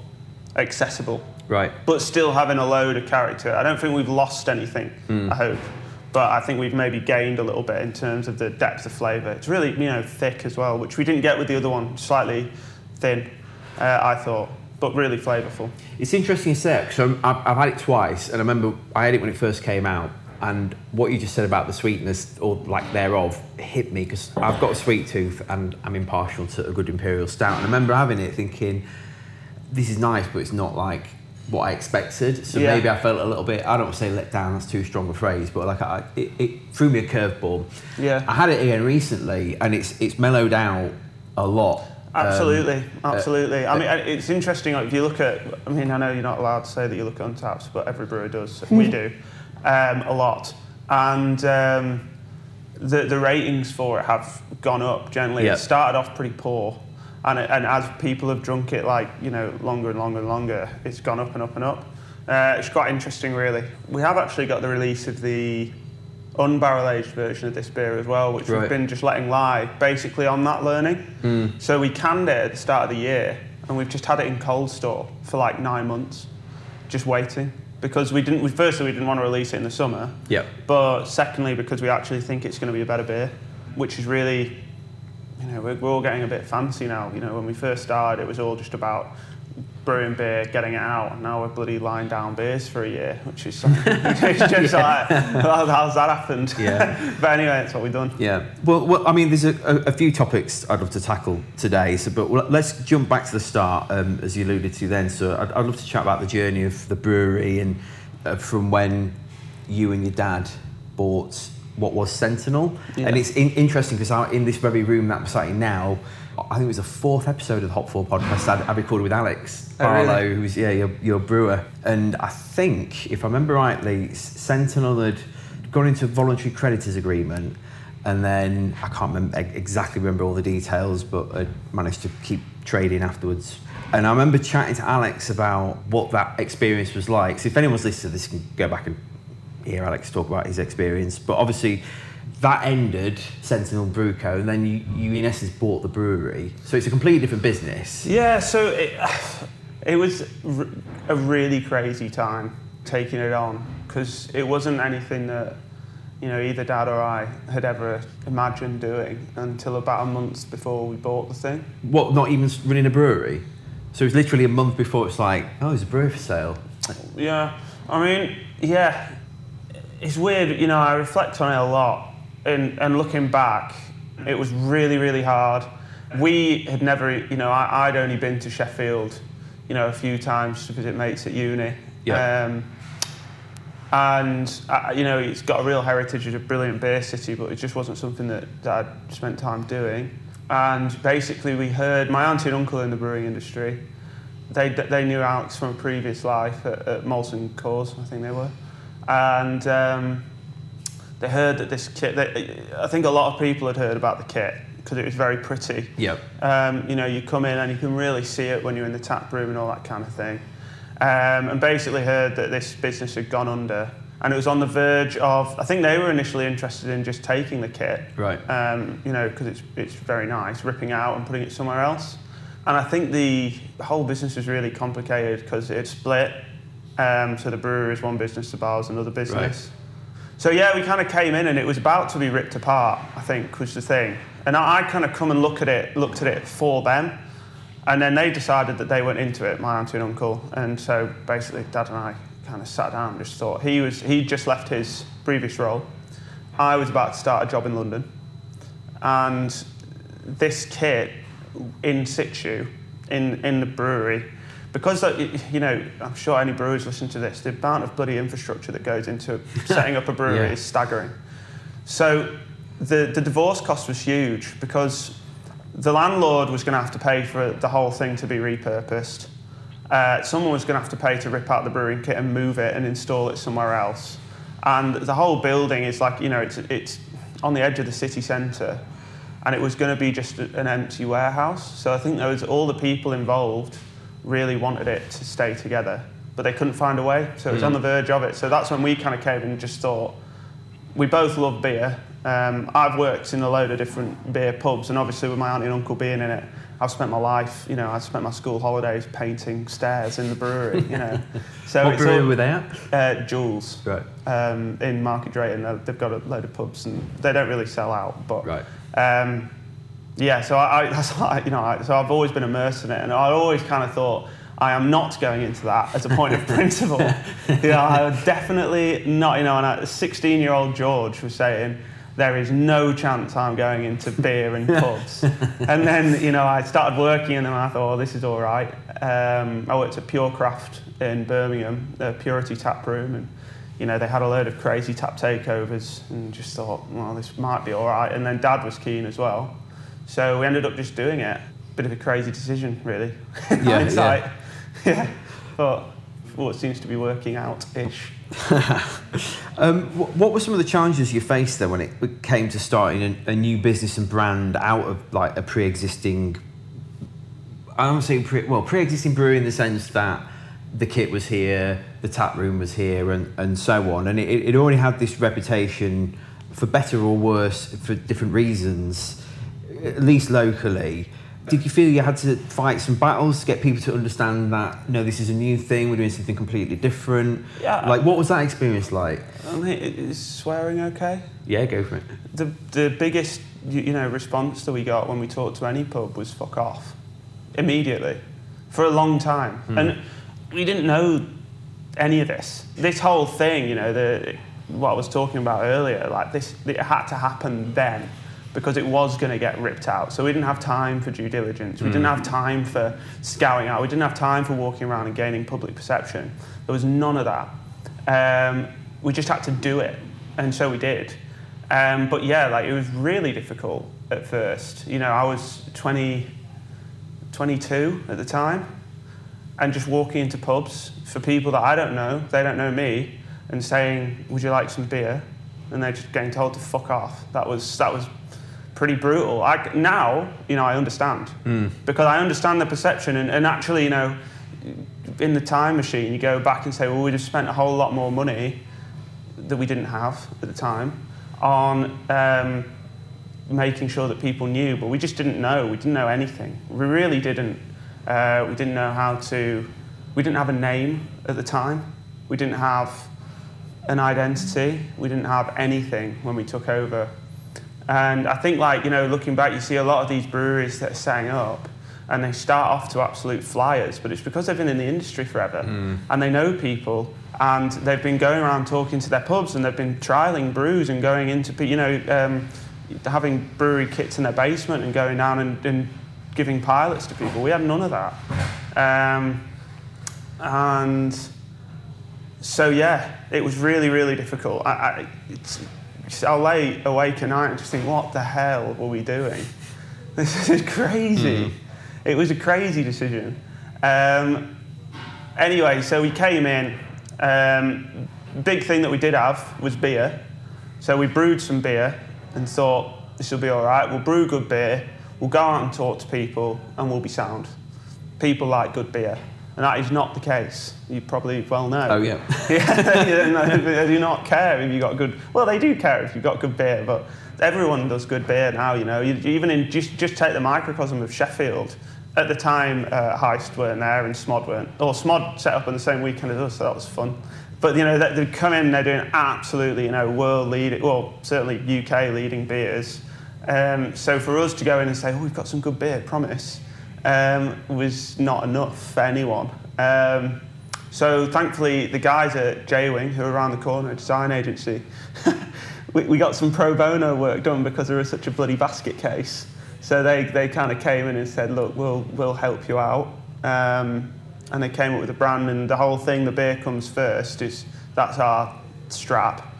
F: accessible,
A: Right.
F: but still having a load of character. I don't think we've lost anything,
A: Hmm.
F: I hope. But I think we've maybe gained a little bit in terms of the depth of flavour. It's really, you know, thick as well, which we didn't get with the other one. Slightly thin, uh, I thought, but really flavourful.
A: It's interesting you say because I've, I've had it twice, and I remember I had it when it first came out. And what you just said about the sweetness or like thereof hit me because I've got a sweet tooth and I'm impartial to a good imperial stout. And I remember having it thinking, this is nice, but it's not like what I expected. So
F: Yeah.
A: maybe I felt a little bit. I don't want to say let down. That's too strong a phrase, but like I, it, it threw me a curveball.
F: Yeah.
A: I had it again recently, and it's it's mellowed out a lot. Um,
F: Absolutely, absolutely. I mean, it's interesting. Like, if you look at, I mean, I know you're not allowed to say that you look at Untappd, but every brewer does. we do um, a lot, and um, the the ratings for it have gone up. Generally,
A: Yeah.
F: it started off pretty poor, and it, and as people have drunk it, like you know, longer and longer and longer, it's gone up and up and up. Uh, it's quite interesting, really. We have actually got the release of the unbarrel aged version of this beer as well, which
A: Right.
F: we've been just letting lie basically on that learning. So we canned it at the start of the year, and we've just had it in cold store for like nine months, just waiting because we didn't. We, firstly, we didn't want to release it in the summer,
A: Yep.
F: but secondly, because we actually think it's going to be a better beer, which is really, know, we're, we're all getting a bit fancy now. You know, when we first started, it was all just about brewing beer, getting it out, and now we're bloody lying down beers for a year, which is something. it's just like, how, how's that happened?
A: Yeah.
F: but anyway, that's what we've done.
A: Yeah. Well, well I mean, there's a, a, a few topics I'd love to tackle today. So, but let's jump back to the start, um, as you alluded to then. So, I'd, I'd love to chat about the journey of the brewery and uh, from when you and your dad bought what was Sentinel.
F: Yeah.
A: And it's in, interesting because in this very room that sat in now, I think it was the fourth episode of the Hop Forward podcast I, I recorded with Alex
F: Oh, really?
A: Barlow, who's yeah, your, your brewer. And I think, if I remember rightly, Sentinel had gone into a voluntary creditors agreement, and then I can't remember exactly remember all the details, but I managed to keep trading afterwards. And I remember chatting to Alex about what that experience was like. So if anyone's listening to this, can go back and hear Alex talk about his experience. But obviously, that ended Sentinel Brewco, and then you, you in essence bought the brewery. So it's a completely different business.
F: Yeah, so it, it was r- a really crazy time taking it on because it wasn't anything that you know either Dad or I had ever imagined doing until about a month before we bought the thing.
A: What, not even running a brewery? So it was literally a month before it's like, oh, there's a brewery for sale.
F: Yeah, I mean, yeah, it's weird. You know, I reflect on it a lot, and and looking back, it was really really hard. We had never, you know, I, I'd only been to Sheffield, you know, a few times to visit mates at uni.
A: Yeah.
F: Um, and uh, you know, it's got a real heritage as a brilliant beer city, but it just wasn't something that, that I'd spent time doing. And basically, we heard my auntie and uncle in the brewing industry. They, they knew Alex from a previous life at, at Molson Coors, I think they were, and um, they heard that this kit. They, I think a lot of people had heard about the kit because it was very pretty.
A: Yep.
F: Um, you know, you come in and you can really see it when you're in the tap room and all that kind of thing. Um, and basically heard that this business had gone under. And it was on the verge of, I think they were initially interested in just taking the kit.
A: Right.
F: Um, you know, because it's, it's very nice, ripping out and putting it somewhere else. And I think the whole business was really complicated because it split. Um, so the brewery is one business, the bar is another business. So yeah, we kind of came in and it was about to be ripped apart. I think was the thing, and I, I kind of come and look at it, looked at it for them, and then they decided that they went into it, my auntie and uncle, and so basically Dad and I kind of sat down and just thought he was he just left his previous role. I was about to start a job in London, and this kit in situ in in the brewery because you know I'm sure any brewers listen to this. The amount of bloody infrastructure that goes into setting up a brewery yeah. is staggering. So the the divorce cost was huge because the landlord was going to have to pay for the whole thing to be repurposed. Uh, someone was going to have to pay to rip out the brewing kit and move it and install it somewhere else. And the whole building is like, you know, it's, it's on the edge of the city centre and it was going to be just an empty warehouse. So I think there was all the people involved really wanted it to stay together, but they couldn't find a way. So it was mm. on the verge of it. So that's when we kind of came and just thought, we both love beer. Um, I've worked in a load of different beer pubs, and obviously with my auntie and uncle being in it, I've spent my life, you know, I've spent my school holidays painting stairs in the brewery, you know.
B: So what brewery all, were they at?
F: Uh, Joule's.
B: Right.
F: Um, in Market Drayton, they've got a load of pubs, and they don't really sell out, but.
B: Right.
F: Um, yeah, so I, I you know, I, so I've always been immersed in it, and I always kind of thought I am not going into that as a point of principle. you know, I definitely not. You know, and a 16-year-old George was saying there is no chance I'm going into beer and pubs. and then, you know, I started working in them and I thought, oh, this is all right. Um, I worked at Pure Craft in Birmingham, the Purity Tap Room, and, you know, they had a load of crazy tap takeovers and just thought, well, this might be all right. And then Dad was keen as well. So we ended up just doing it. Bit of a crazy decision, really.
B: Yeah, yeah.
F: yeah. But what seems to be working out-ish.
B: um, what were some of the challenges you faced then when it came to starting a, a new business and brand out of like a pre-existing? I don't say pre, well pre-existing brewery in the sense that the kit was here, the tap room was here, and, and so on, and it, it already had this reputation for better or worse for different reasons, at least locally did you feel you had to fight some battles to get people to understand that no, this is a new thing, we're doing something completely different?
F: Yeah.
B: Like, what was that experience like?
F: I mean, is swearing okay?
B: Yeah, go for it.
F: The the biggest you know response that we got when we talked to any pub was "fuck off," immediately, for a long time, mm. and we didn't know any of this. This whole thing, you know, the what I was talking about earlier, like this, it had to happen then because it was going to get ripped out. So we didn't have time for due diligence. We mm. didn't have time for scouting out. We didn't have time for walking around and gaining public perception. There was none of that. Um, we just had to do it, and so we did. Um, but yeah, like it was really difficult at first. You know, I was 20, 22 at the time, and just walking into pubs for people that I don't know, they don't know me, and saying, "Would you like some beer?" and they're just getting told to fuck off. That was that was pretty brutal. I, now, you know, I understand mm. because I understand the perception, and, and actually, you know, in the time machine, you go back and say, well, we'd have spent a whole lot more money that we didn't have at the time on um, making sure that people knew, but we just didn't know. We didn't know anything. We really didn't. Uh, we didn't know how to. We didn't have a name at the time. We didn't have an identity. We didn't have anything when we took over and I think, like, you know, looking back, you see a lot of these breweries that are setting up and they start off to absolute flyers, but it's because they've been in the industry forever mm. and they know people and they've been going around talking to their pubs and they've been trialing brews and going into, you know, um, having brewery kits in their basement and going down and, and, giving pilots to people. We had none of that. Um, and so, yeah, it was really, really difficult. I, I, I'll lay awake at night and just think, what the hell were we doing? This is crazy. Mm. It was a crazy decision. Um, anyway, so we came in. Um, big thing that we did have was beer. So we brewed some beer and thought this will be all right. We'll brew good beer. We'll go out and talk to people, and we'll be sound. People like good beer. And that is not the case. You probably well know.
B: Oh, yeah.
F: yeah they do not care if you've got good. Well, they do care if you've got good beer, but everyone does good beer now, you know. You, even in just, just take the microcosm of Sheffield. At the time, uh, Heist weren't there and Smod weren't. Or Smod set up on the same weekend as us, so that was fun. But, you know, they, they come in, they're doing absolutely, you know, world leading, well, certainly UK leading beers. Um, so for us to go in and say, oh, we've got some good beer, promise um, was not enough for anyone. Um, So thankfully, the guys at Jaywing, who are around the corner, a design agency, we, we got some pro bono work done because there was such a bloody basket case. So they, they kind of came in and said, look, we'll, we'll help you out. Um, and they came up with a brand and the whole thing, the beer comes first, is that's our strap.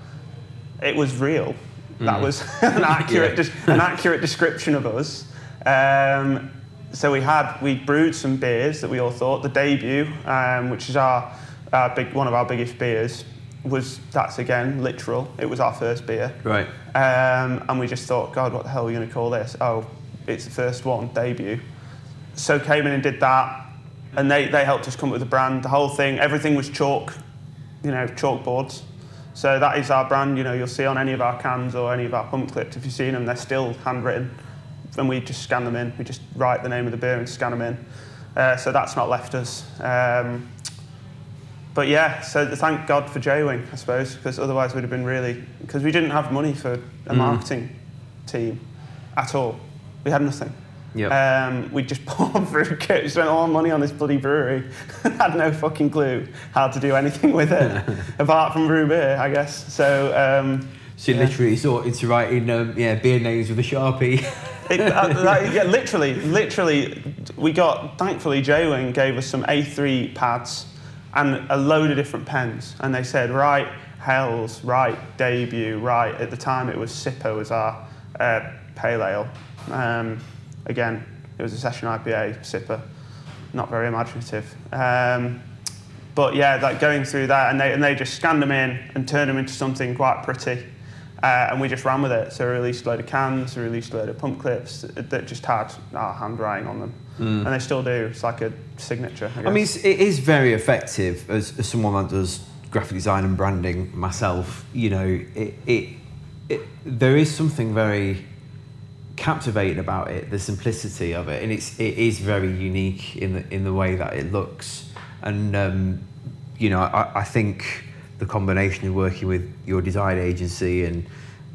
F: It was real. That was an accurate,
A: Yeah.
F: an accurate description of us. Um, so we had we brewed some beers that we all thought the debut, um, which is our, our big one of our biggest beers, was that's again literal. It was our first beer,
A: Right.
F: um, and we just thought, God, what the hell are we going to call this? Oh, it's the first one, debut. So came in and did that, and they, they helped us come up with a brand. The whole thing, everything was chalk, you know, chalkboards. So that is our brand. You know, you'll see on any of our cans or any of our pump clips. If you've seen them, they're still handwritten, and we just scan them in. We just write the name of the beer and scan them in. Uh, so that's not left us. Um, but yeah, so thank God for Jaywing, I suppose, because otherwise we'd have been really because we didn't have money for a marketing team at all. We had nothing.
A: Yep.
F: Um, we just bought fruit kit, spent all our money on this bloody brewery, had no fucking clue how to do anything with it, apart from brew beer, I guess. So um,
A: you
F: Yeah.
A: literally sorted to write in um, yeah, beer names with a sharpie.
F: It, uh, yeah, literally, literally, we got, thankfully, Jaywing gave us some A3 pads and a load of different pens. And they said, right, Hells, right, Debut, right. At the time, it was Sipper was our uh, pale ale. Um, again, it was a session IPA, Sipper. Not very imaginative. Um, but yeah, like going through that, and they, and they just scanned them in and turned them into something quite pretty. Uh, and we just ran with it. So we released a load of cans, we released a load of pump clips that just had our handwriting on them. And they still do. It's like a signature. I,
A: I mean, it's, it is very effective as, as someone that does graphic design and branding myself. You know, it, it, it there is something very captivating about it, the simplicity of it, and it's it is very unique in the in the way that it looks. And um, you know, I, I think the combination of working with your design agency and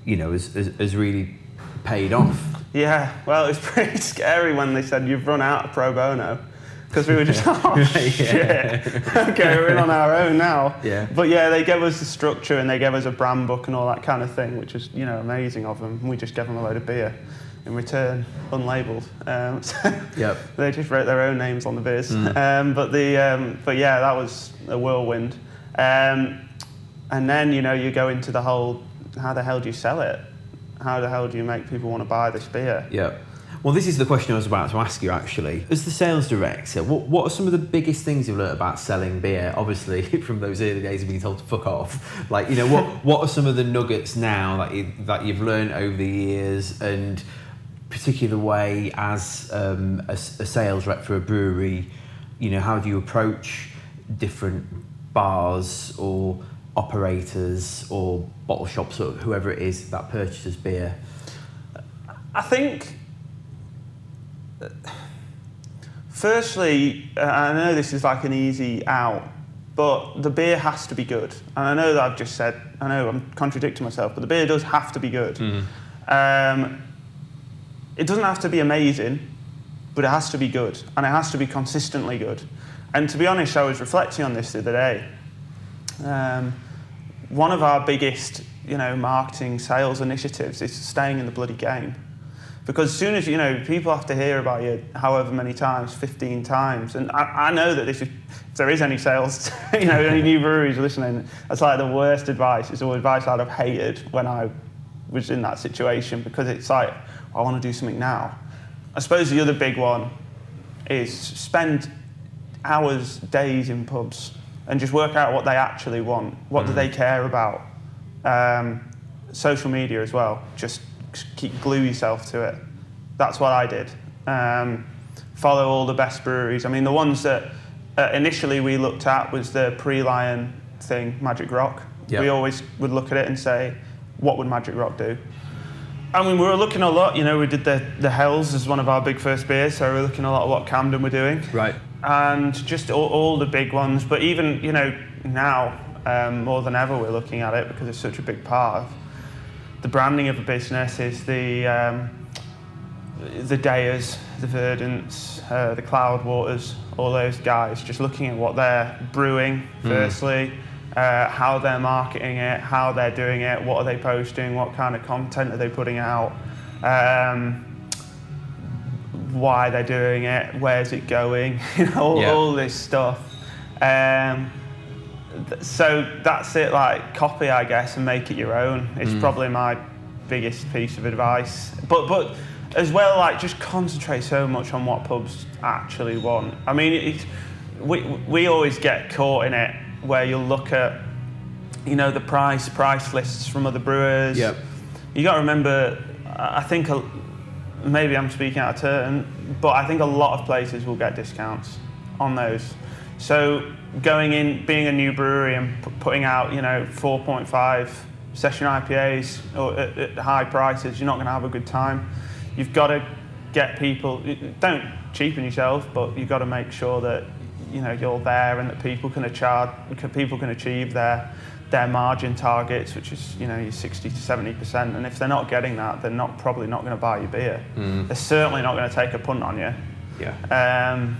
A: you know has, has, has really paid off.
F: Yeah, well, it was pretty scary when they said you've run out of pro bono. Because we were just, oh shit. okay, we're in on our own now.
A: Yeah.
F: But yeah, they gave us the structure and they gave us a brand book and all that kind of thing, which was, you know, amazing of them. We just gave them a load of beer in return, unlabeled Um, so
A: Yep.
F: they just wrote their own names on the beers. Um, but the, um, but yeah, that was a whirlwind. Um, and then, you know, you go into the whole, how the hell do you sell it? How the hell do you make people want to buy this beer?
A: Yeah. Well, this is the question I was about to ask you actually. As the sales director, what, what are some of the biggest things you've learned about selling beer? Obviously, from those early days of being told to fuck off. Like, you know, what, what are some of the nuggets now that, you, that you've learned over the years and particularly the way as um, a, a sales rep for a brewery, you know, how do you approach different bars or operators or bottle shops or whoever it is that purchases beer?
F: I think, firstly, uh, I know this is like an easy out, but the beer has to be good. And I know that I've just said, I know I'm contradicting myself, but the beer does have to be good. Um, it doesn't have to be amazing, but it has to be good, and it has to be consistently good. And to be honest, I was reflecting on this the other day. Um, one of our biggest, you know, marketing sales initiatives is staying in the bloody game. Because as soon as you know, people have to hear about you however many times, 15 times. And I, I know that is, if there is any sales, you know, any new breweries listening, that's like the worst advice. It's the advice I'd have hated when I was in that situation because it's like, I want to do something now. I suppose the other big one is spend hours, days in pubs and just work out what they actually want. What do they care about? Um, social media as well. Just keep glue yourself to it. That's what I did. Um, follow all the best breweries. I mean, the ones that uh, initially we looked at was the pre-Lion thing, Magic Rock.
A: Yep.
F: We always would look at it and say, what would Magic Rock do? I mean, we were looking a lot. You know, we did the the Hells as one of our big first beers, so we were looking a lot at what Camden were doing
A: Right.
F: And just all, all the big ones. But even you know now um, more than ever, we're looking at it because it's such a big part of the branding of a business. Is the um, the Deyas, the Verdants, uh, the Cloudwaters, all those guys, just looking at what they're brewing, firstly, uh, how they're marketing it, how they're doing it, what are they posting, what kind of content are they putting out, um, why they're doing it, where's it going, you know, all,
A: Yeah.
F: all this stuff. Um, th- so that's it, like copy, I guess, and make it your own. It's probably my biggest piece of advice. But but as well, like just concentrate so much on what pubs actually want. I mean, it's, we we always get caught in it where you'll look at, you know, the price price lists from other brewers.
A: Yep.
F: You got to remember, I I think. Maybe I'm speaking out of turn, but I think a lot of places will get discounts on those. So going in, being a new brewery and p- putting out, you know, 4.5 session IPAs or at, at high prices, you're not going to have a good time. You've got to get people. Don't cheapen yourself, but you've got to make sure that you know you're there and that people can achieve people can achieve their their margin targets, which is you know your 60 to 70 percent. And if they're not getting that, they're not probably not going to buy your beer. They're certainly not going to take a punt on you.
A: Yeah.
F: Um,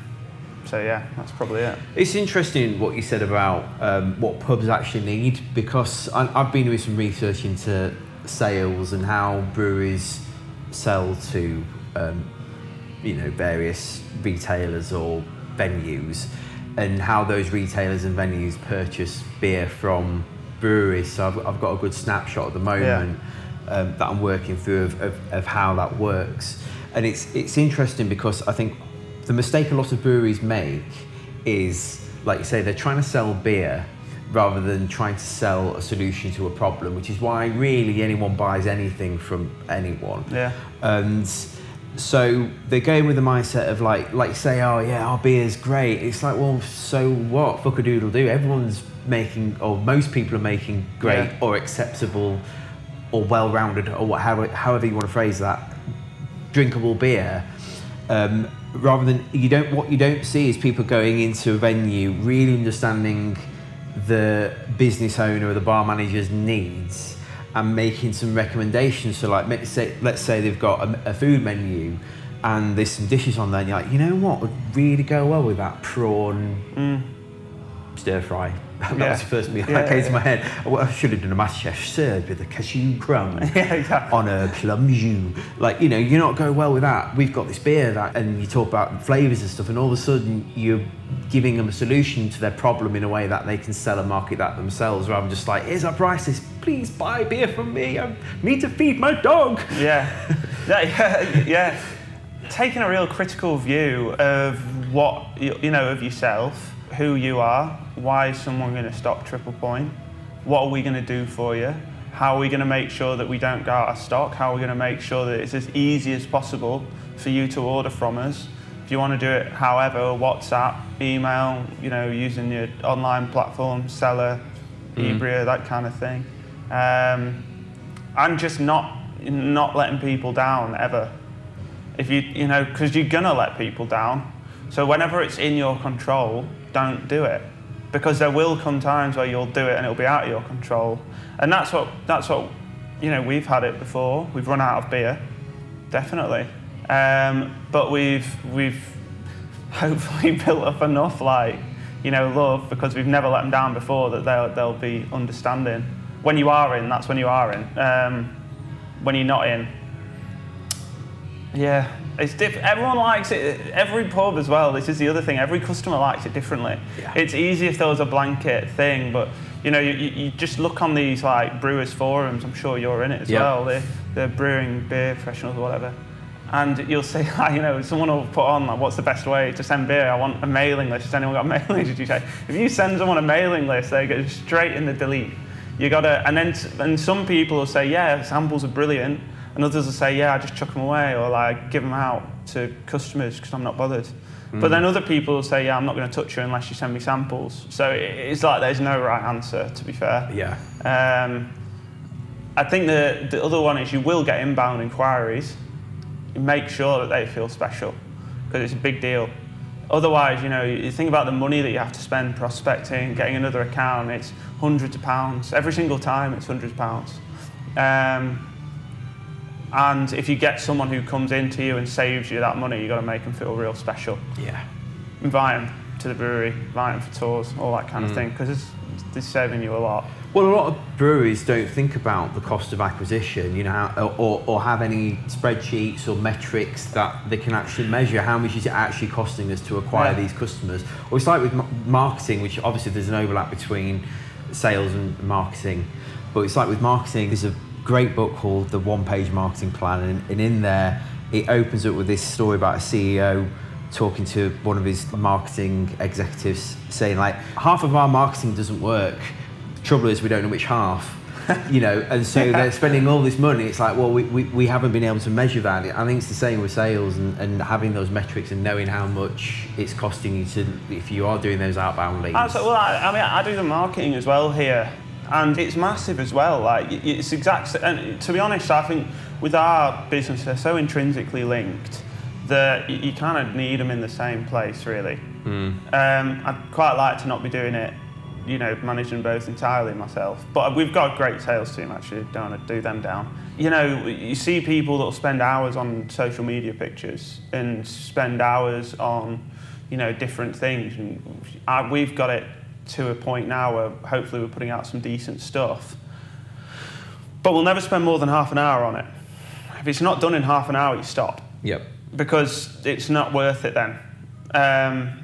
F: so yeah, that's probably it.
A: It's interesting what you said about um, what pubs actually need because I, I've been doing some research into sales and how breweries sell to um, you know various retailers or venues and how those retailers and venues purchase beer from breweries. So I've, I've got a good snapshot at the moment um, that I'm working through of, of, of how that works. And it's it's interesting because I think the mistake a lot of breweries make is, like you say, they're trying to sell beer rather than trying to sell a solution to a problem, which is why really anyone buys anything from anyone.
F: Yeah.
A: And so they're going with the mindset of like, like say, oh yeah, our beer's great. It's like, well, so what? Fuck a doodle do. Everyone's making, or most people are making great
F: Yeah.
A: or acceptable or well-rounded or what, however, however you want to phrase that, drinkable beer. Um, rather than you don't, what you don't see is people going into a venue really understanding the business owner or the bar manager's needs and making some recommendations. So, like, let's say, let's say they've got a, a food menu and there's some dishes on there, and you're like, you know what would really go well with that prawn stir fry. That
F: Yeah.
A: was the first meal
F: Yeah,
A: that came
F: yeah,
A: to my head. Well, I should have done a MasterChef served with a cashew crumb
F: exactly.
A: on a plum jus. Like, you know, you're not going well with that. We've got this beer that, and you talk about flavours and stuff, and all of a sudden you're giving them a solution to their problem in a way that they can sell and market that themselves rather than just like, here's our prices, please buy beer from me. I need to feed my dog.
F: Yeah. yeah, yeah, yeah. Taking a real critical view of what you, you know of yourself, who you are, why is someone going to stop Triple Point? What are we going to do for you? How are we going to make sure that we don't go out of stock? How are we going to make sure that it's as easy as possible for you to order from us? If you want to do it, however, WhatsApp, email, you know, using your online platform, Sellar, Ebria, that kind of thing. Um, and just not not letting people down ever. If you you know because you're gonna let people down. So whenever it's in your control, don't do it because there will come times where you'll do it and it'll be out of your control. And that's what that's what you know we've had it before. We've run out of beer, definitely. Um, but we've we've hopefully built up enough like you know love because we've never let them down before that they'll they'll be understanding. When you are in, that's when you are in. Um, when you're not in, yeah, it's diff- everyone likes it. Every pub as well. This is the other thing. Every customer likes it differently.
A: Yeah.
F: It's easy if there was a blanket thing, but you know, you, you just look on these like brewers forums. I'm sure you're in it as
A: Yeah.
F: well. The the brewing beer professionals or whatever. And you'll see, like, you know, someone will put on, like, what's the best way to send beer? I want a mailing list. Has anyone got a mailing list? You say? If you send someone a mailing list, they go straight in the delete. You gotta, and then, and some people will say, yeah, samples are brilliant, and others will say, yeah, I just chuck them away or like give them out to customers because I'm not bothered. But then other people will say, yeah, I'm not going to touch you unless you send me samples. So it's like there's no right answer, to be fair.
A: Yeah.
F: Um, I think the, the other one is you will get inbound inquiries. Make sure that they feel special because it's a big deal. Otherwise, you know, you think about the money that you have to spend prospecting, getting another account, it's hundreds of pounds. Every single time, it's hundreds of pounds. Um, And if you get someone who comes into you and saves you that money, you've got to make them feel real special.
G: Yeah.
F: Invite them to the brewery, invite them for tours, all that kind of mm. thing, because it's, it's saving you a lot.
A: Well, a lot of breweries don't think about the cost of acquisition, you know, or, or have any spreadsheets or metrics that they can actually measure how much is it actually costing us to acquire
F: Yeah.
A: these customers. Or it's like with marketing, which obviously there's an overlap between sales and marketing, but it's like with marketing, there's a great book called The One Page Marketing Plan, and, and in there it opens up with this story about a CEO talking to one of his marketing executives saying like half of our marketing doesn't work. Trouble is we don't know which half you know and so they're spending all this money. It's like well we, we, we haven't been able to measure that. I think it's the same with sales and, and having those metrics and knowing how much it's costing you to if you are doing those outbound leads.
F: Absolutely. Well, I, I mean, I do the marketing as well here, and it's massive as well. Like, it's exact. And to be honest, I think with our business, they're so intrinsically linked that you kind of need them in the same place, really. Um, I'd quite like to not be doing it, you know, managing both entirely myself. But we've got a great sales team actually. Don't want to do them down. You know, you see people that'll spend hours on social media pictures and spend hours on, you know, different things. And I, we've got it to a point now where hopefully we're putting out some decent stuff. But we'll never spend more than half an hour on it. If it's not done in half an hour, you stop
A: yep
F: because it's not worth it then. Um,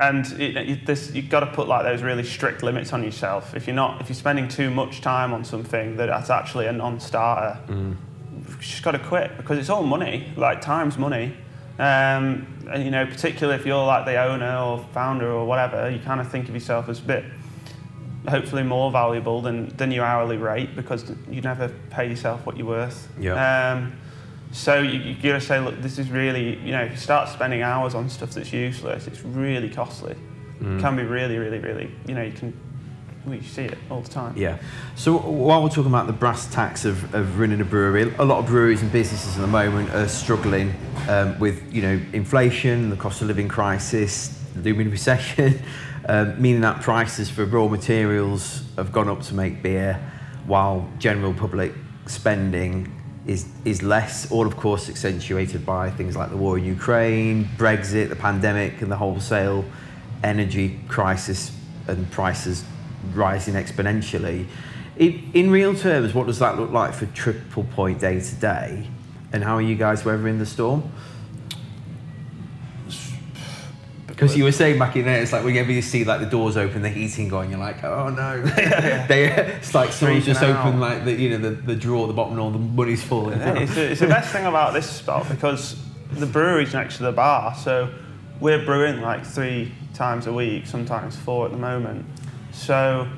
F: and it, it, this, you've got to put like those really strict limits on yourself. If you're not, if you're spending too much time on something that that's actually a non-starter, you've just got to quit because it's all money. Like time's money. Um, and you know, particularly if you're like the owner or founder or whatever, you kind of think of yourself as a bit, hopefully more valuable than, than your hourly rate because you never pay yourself what you're worth.
A: Yeah.
F: Um, so you, you got to say, look, this is really, you know, if you start spending hours on stuff that's useless, it's really costly. It can be really, really, really, you know, you can, you see it all the time.
A: Yeah. So while we're talking about the brass tacks of, of running a brewery, a lot of breweries and businesses at the moment are struggling um, with, you know, inflation, the cost of living crisis, the looming recession, um, meaning that prices for raw materials have gone up to make beer, while general public spending is is less. All, of course, accentuated by things like the war in Ukraine, Brexit, the pandemic, and the wholesale energy crisis and prices rising exponentially. In, in real terms, what does that look like for Triple Point day to day? And how are you guys weathering the storm? Because you were saying back in there, it's like whenever you see like the doors open, the heating going, you're like, oh no. they, it's like someone's just
F: out.
A: opened like the you know the, the drawer at the bottom and all the money's falling.
F: It's, the, it's the best thing about this spot because the brewery's next to the bar, so we're brewing like three times a week, sometimes four at the moment. So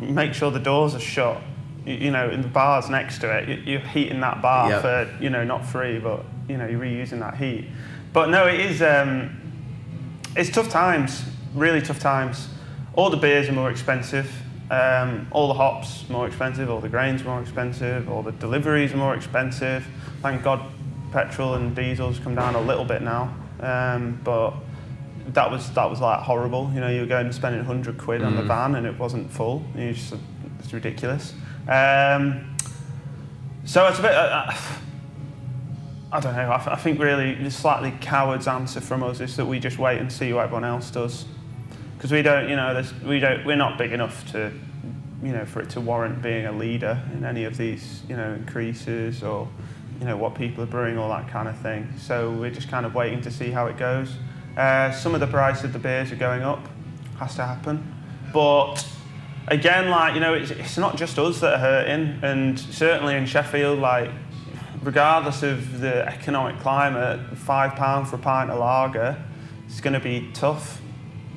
F: make sure the doors are shut. You, you know, in the bar's next to it. You- You're heating that bar
A: Yeah.
F: for you know not free, but you know you're reusing that heat. But no, it is. Um, it's tough times, really tough times. All the beers are more expensive. Um, all the hops more expensive. All the grains more expensive. All the deliveries are more expensive. Thank God, petrol and diesel's come down a little bit now. Um, but that was that was like horrible. You know, you were going and spending 100 quid on the van and it wasn't full. You just it's ridiculous. Um, so it's a bit. Uh, I don't know. I, th- I think really the slightly coward's answer from us is that we just wait and see what everyone else does, because we don't, you know, we don't, we're not big enough to, you know, for it to warrant being a leader in any of these, you know, increases or, you know, what people are brewing, all that kind of thing. So we're just kind of waiting to see how it goes. Uh, some of the price of the beers are going up, has to happen, but again, like you know, it's, it's not just us that are hurting, and certainly in Sheffield, like regardless of the economic climate, five pound for a pint of lager is going to be tough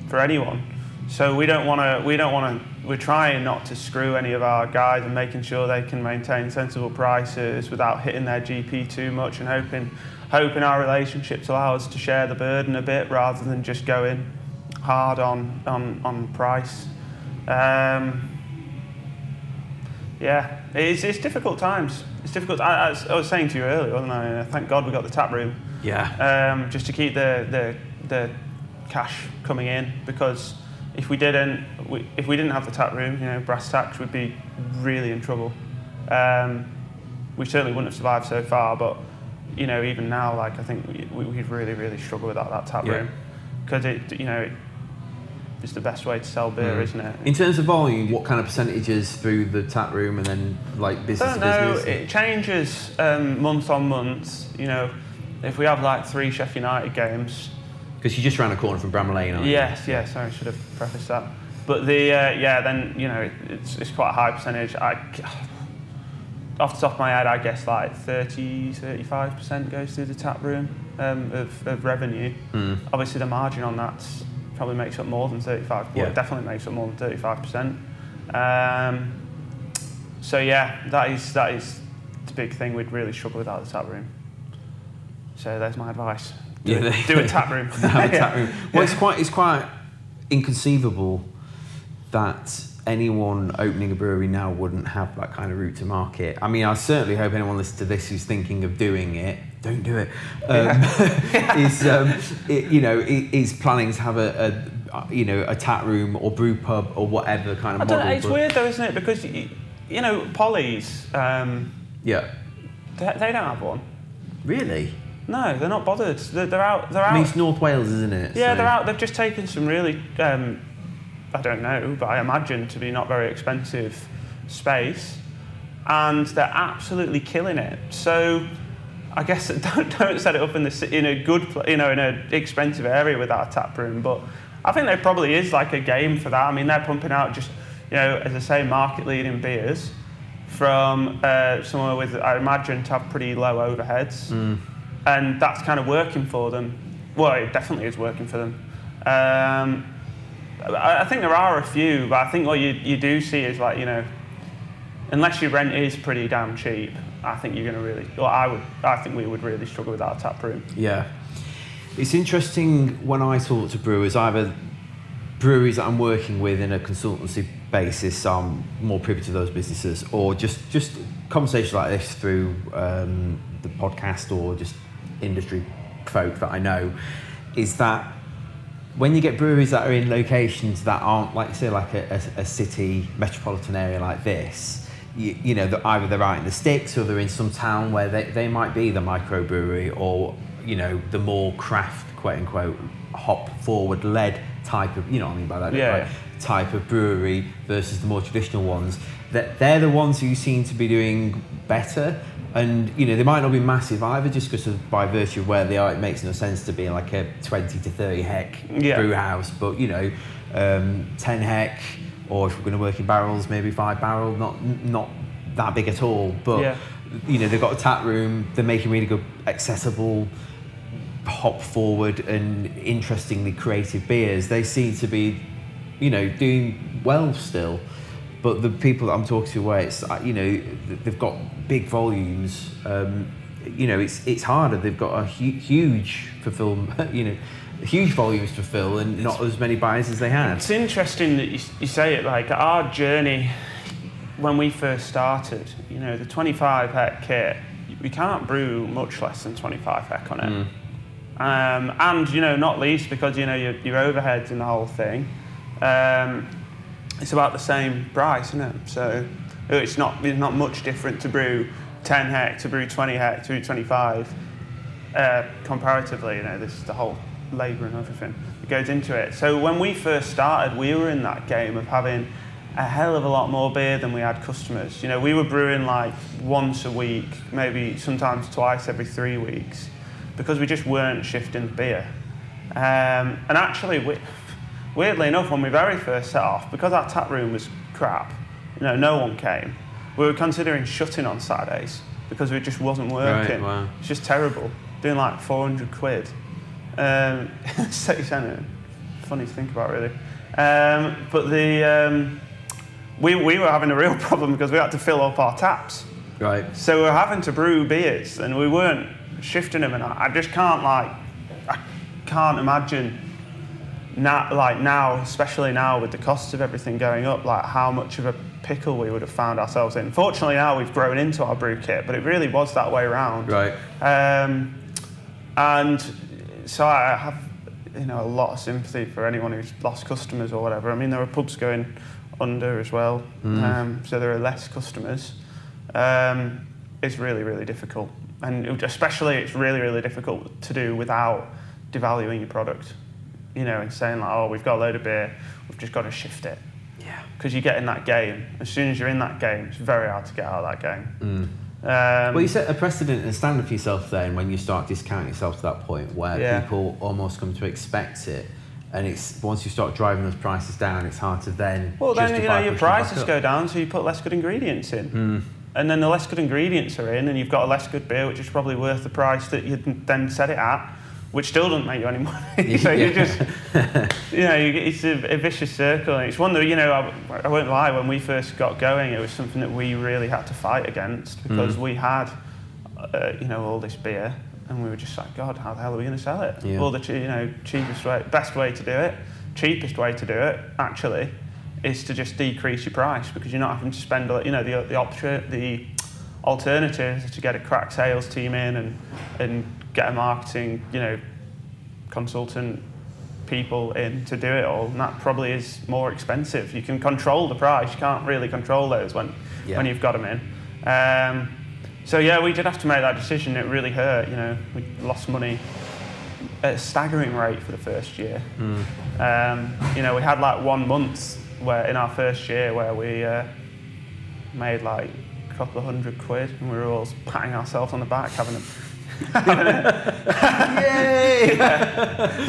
F: for anyone. So we don't want to. We don't want to. We're trying not to screw any of our guys and making sure they can maintain sensible prices without hitting their GP too much and hoping, hoping our relationships allow us to share the burden a bit rather than just going hard on on on price. Um, yeah, it's, it's difficult times. It's difficult. I, I, was- saying to you earlier, wasn't I? Uh, Thank God we got the tap room
A: Yeah.
F: um, just to keep the, the, the cash coming in because if we didn't, we, if we didn't have the tap room, you know, brass tacks would be really in trouble. Um, we certainly wouldn't have survived so far. But you know, even now, like I think we, we'd really, really struggle without that tap
A: Yeah.
F: room because it, you know, it, it's the best way to sell beer,
A: Mm.
F: isn't it?
A: In terms of volume, what kind of percentages through the tap room and then like business
F: don't
A: to
F: know.
A: business?
F: It changes um, month on month. You know, if we have like three Sheffield United games,
A: Because you're just around a corner from Bramall Lane, aren't you?
F: yes, yes. Sorry, I should have prefaced that. But the uh, yeah, then you know it, it's, it's quite a high percentage. I, off the top of my head, I guess like 30, 35 percent goes through the tap room um, of, of revenue.
A: Mm.
F: Obviously, the margin on that probably makes up more than 35. Well,
A: Yeah.
F: it definitely makes up more than 35 percent. Um, so yeah, that is that is the big thing. We'd really struggle without the tap room. So there's my advice. Do,
A: Yeah,
F: a, do a tap room.
A: Have a tap room. Well, it's quite it's quite inconceivable that anyone opening a brewery now wouldn't have that kind of route to market. I mean, I certainly hope anyone listening to this who's thinking of doing it, don't do it. Um, is um, it, you know is planning to have a, a you know a tap room or brew pub or whatever kind of
F: I don't
A: model.
F: know, it's weird though, isn't it? Because you, you know, Polly's, um,
A: Yeah.
F: they, they don't have one.
A: Really?
F: No, they're not bothered. They're, they're out. They're
A: I mean, it's North Wales, isn't it?
F: yeah,
A: So-
F: they're out. They've just taken some really, um, I don't know, but I imagine to be not very expensive space, and they're absolutely killing it. So. I guess don't, don't set it up in the in a good you know in an expensive area without a tap room. But I think there probably is like a game for that. I mean, they're pumping out just you know as I say market leading beers from uh, somewhere with I imagine to have pretty low overheads, and that's kind of working for them. Well, it definitely is working for them. Um, I, think there are a few, but I think what you, you do see is like you know unless your rent is pretty damn cheap, I think you're going to really. Well, I would. I think we would really struggle without a tap room.
A: Yeah. It's interesting when I talk to brewers, either breweries that I'm working with in a consultancy basis, I'm more privy to those businesses, or just, just conversations like this through um, the podcast or just industry folk that I know, is that when you get breweries that are in locations that aren't like say like a, a, a city metropolitan area like this you, you know that either they're out in the sticks or they're in some town where they, they might be the microbrewery or you know the more craft quote unquote hop forward led type of you know what I mean by that
F: Yeah.
A: right? type of brewery versus the more traditional ones that they're the ones who seem to be doing better and you know they might not be massive either just because of by virtue of where they are it makes no sense to be like a 20 to 30 hec
F: Yeah.
A: brew house but you know um, 10 hec or if we're going to work in barrels maybe five barrel not not that big at all but
F: Yeah.
A: you know they've got a tap room they're making really good accessible hop forward and interestingly creative beers they seem to be you know doing well still but the people that I'm talking to where it's uh, you know they've got big volumes um, you know it's it's harder they've got a hu- huge fulfill you know huge volumes to fill and not as many buyers as they had
F: It's interesting that you, you say it like our journey when we first started. You know, the 25 hec kit, we can't brew much less than 25 hec on it. Um, and you know, not least because you know your, your overheads and the whole thing. Um, it's about the same price, isn't it? So it's not it's not much different to brew 10 hect, to brew 20 hect, to brew 25 uh, comparatively. You know, this is the whole labour and everything that goes into it. So when we first started, we were in that game of having a hell of a lot more beer than we had customers. You know, we were brewing like once a week, maybe sometimes twice every three weeks, because we just weren't shifting beer. Um, and actually, we, weirdly enough, when we very first set off, because our tap room was crap, you know, no one came. We were considering shutting on Saturdays because it just wasn't working.
A: wow.
F: It's just terrible. Doing like 400 quid. Um, city centre. Funny to think about, really. Um, but the um, we, we were having a real problem because we had to fill up our taps.
A: right
F: So we were having to brew beers and we weren't shifting them. And I I just can't like, I can't imagine now, like now, especially now with the costs of everything going up, like how much of a pickle we would have found ourselves in. Fortunately, now we've grown into our brew kit, but it really was that way around.
A: right
F: Um, and so I have, you know, a lot of sympathy for anyone who's lost customers or whatever. I mean, there are pubs going under as well, um, so there are less customers. Um, is really, really difficult. And especially, it's really, really difficult to do without devaluing your product. You know, and saying like, oh, we've got a load of beer, we've just got to shift it.
A: Yeah.
F: Because you get in that game. As soon as you're in that game, it's very hard to get out of that game. Um,
A: Well, you set a precedent and standard for yourself then when you start discounting yourself to that point where
F: Yeah.
A: people almost come to expect it. And it's once you start driving those prices down, it's hard to then.
F: Well, then you know your prices go down, so you put less good ingredients in, and then the less good ingredients are in, and you've got a less good beer, which is probably worth the price that you then set it at, which still doesn't make you any money. so you just, you know, you, it's a, a vicious circle. And it's one that you know, I, I won't lie. When we first got going, it was something that we really had to fight against because we had, uh, you know, all this beer. And we were just like, God, how the hell are we going to sell it?
A: Yeah.
F: Well, the you know cheapest way, best way to do it, cheapest way to do it, actually, is to just decrease your price because you're not having to spend, a- you know, the the option, the alternative is to get a crack sales team in and and get a marketing, you know, consultant people in to do it all, and that probably is more expensive. You can control the price, you can't really control those when
A: Yeah.
F: when you've got them in. Um, so yeah, we did have to make that decision. It really hurt. You know, we lost money at a staggering rate for the first year. Um, you know, we had like one month where in our first year where we uh, made like a couple of hundred quid, and we were all patting ourselves on the back, having a
A: Yay!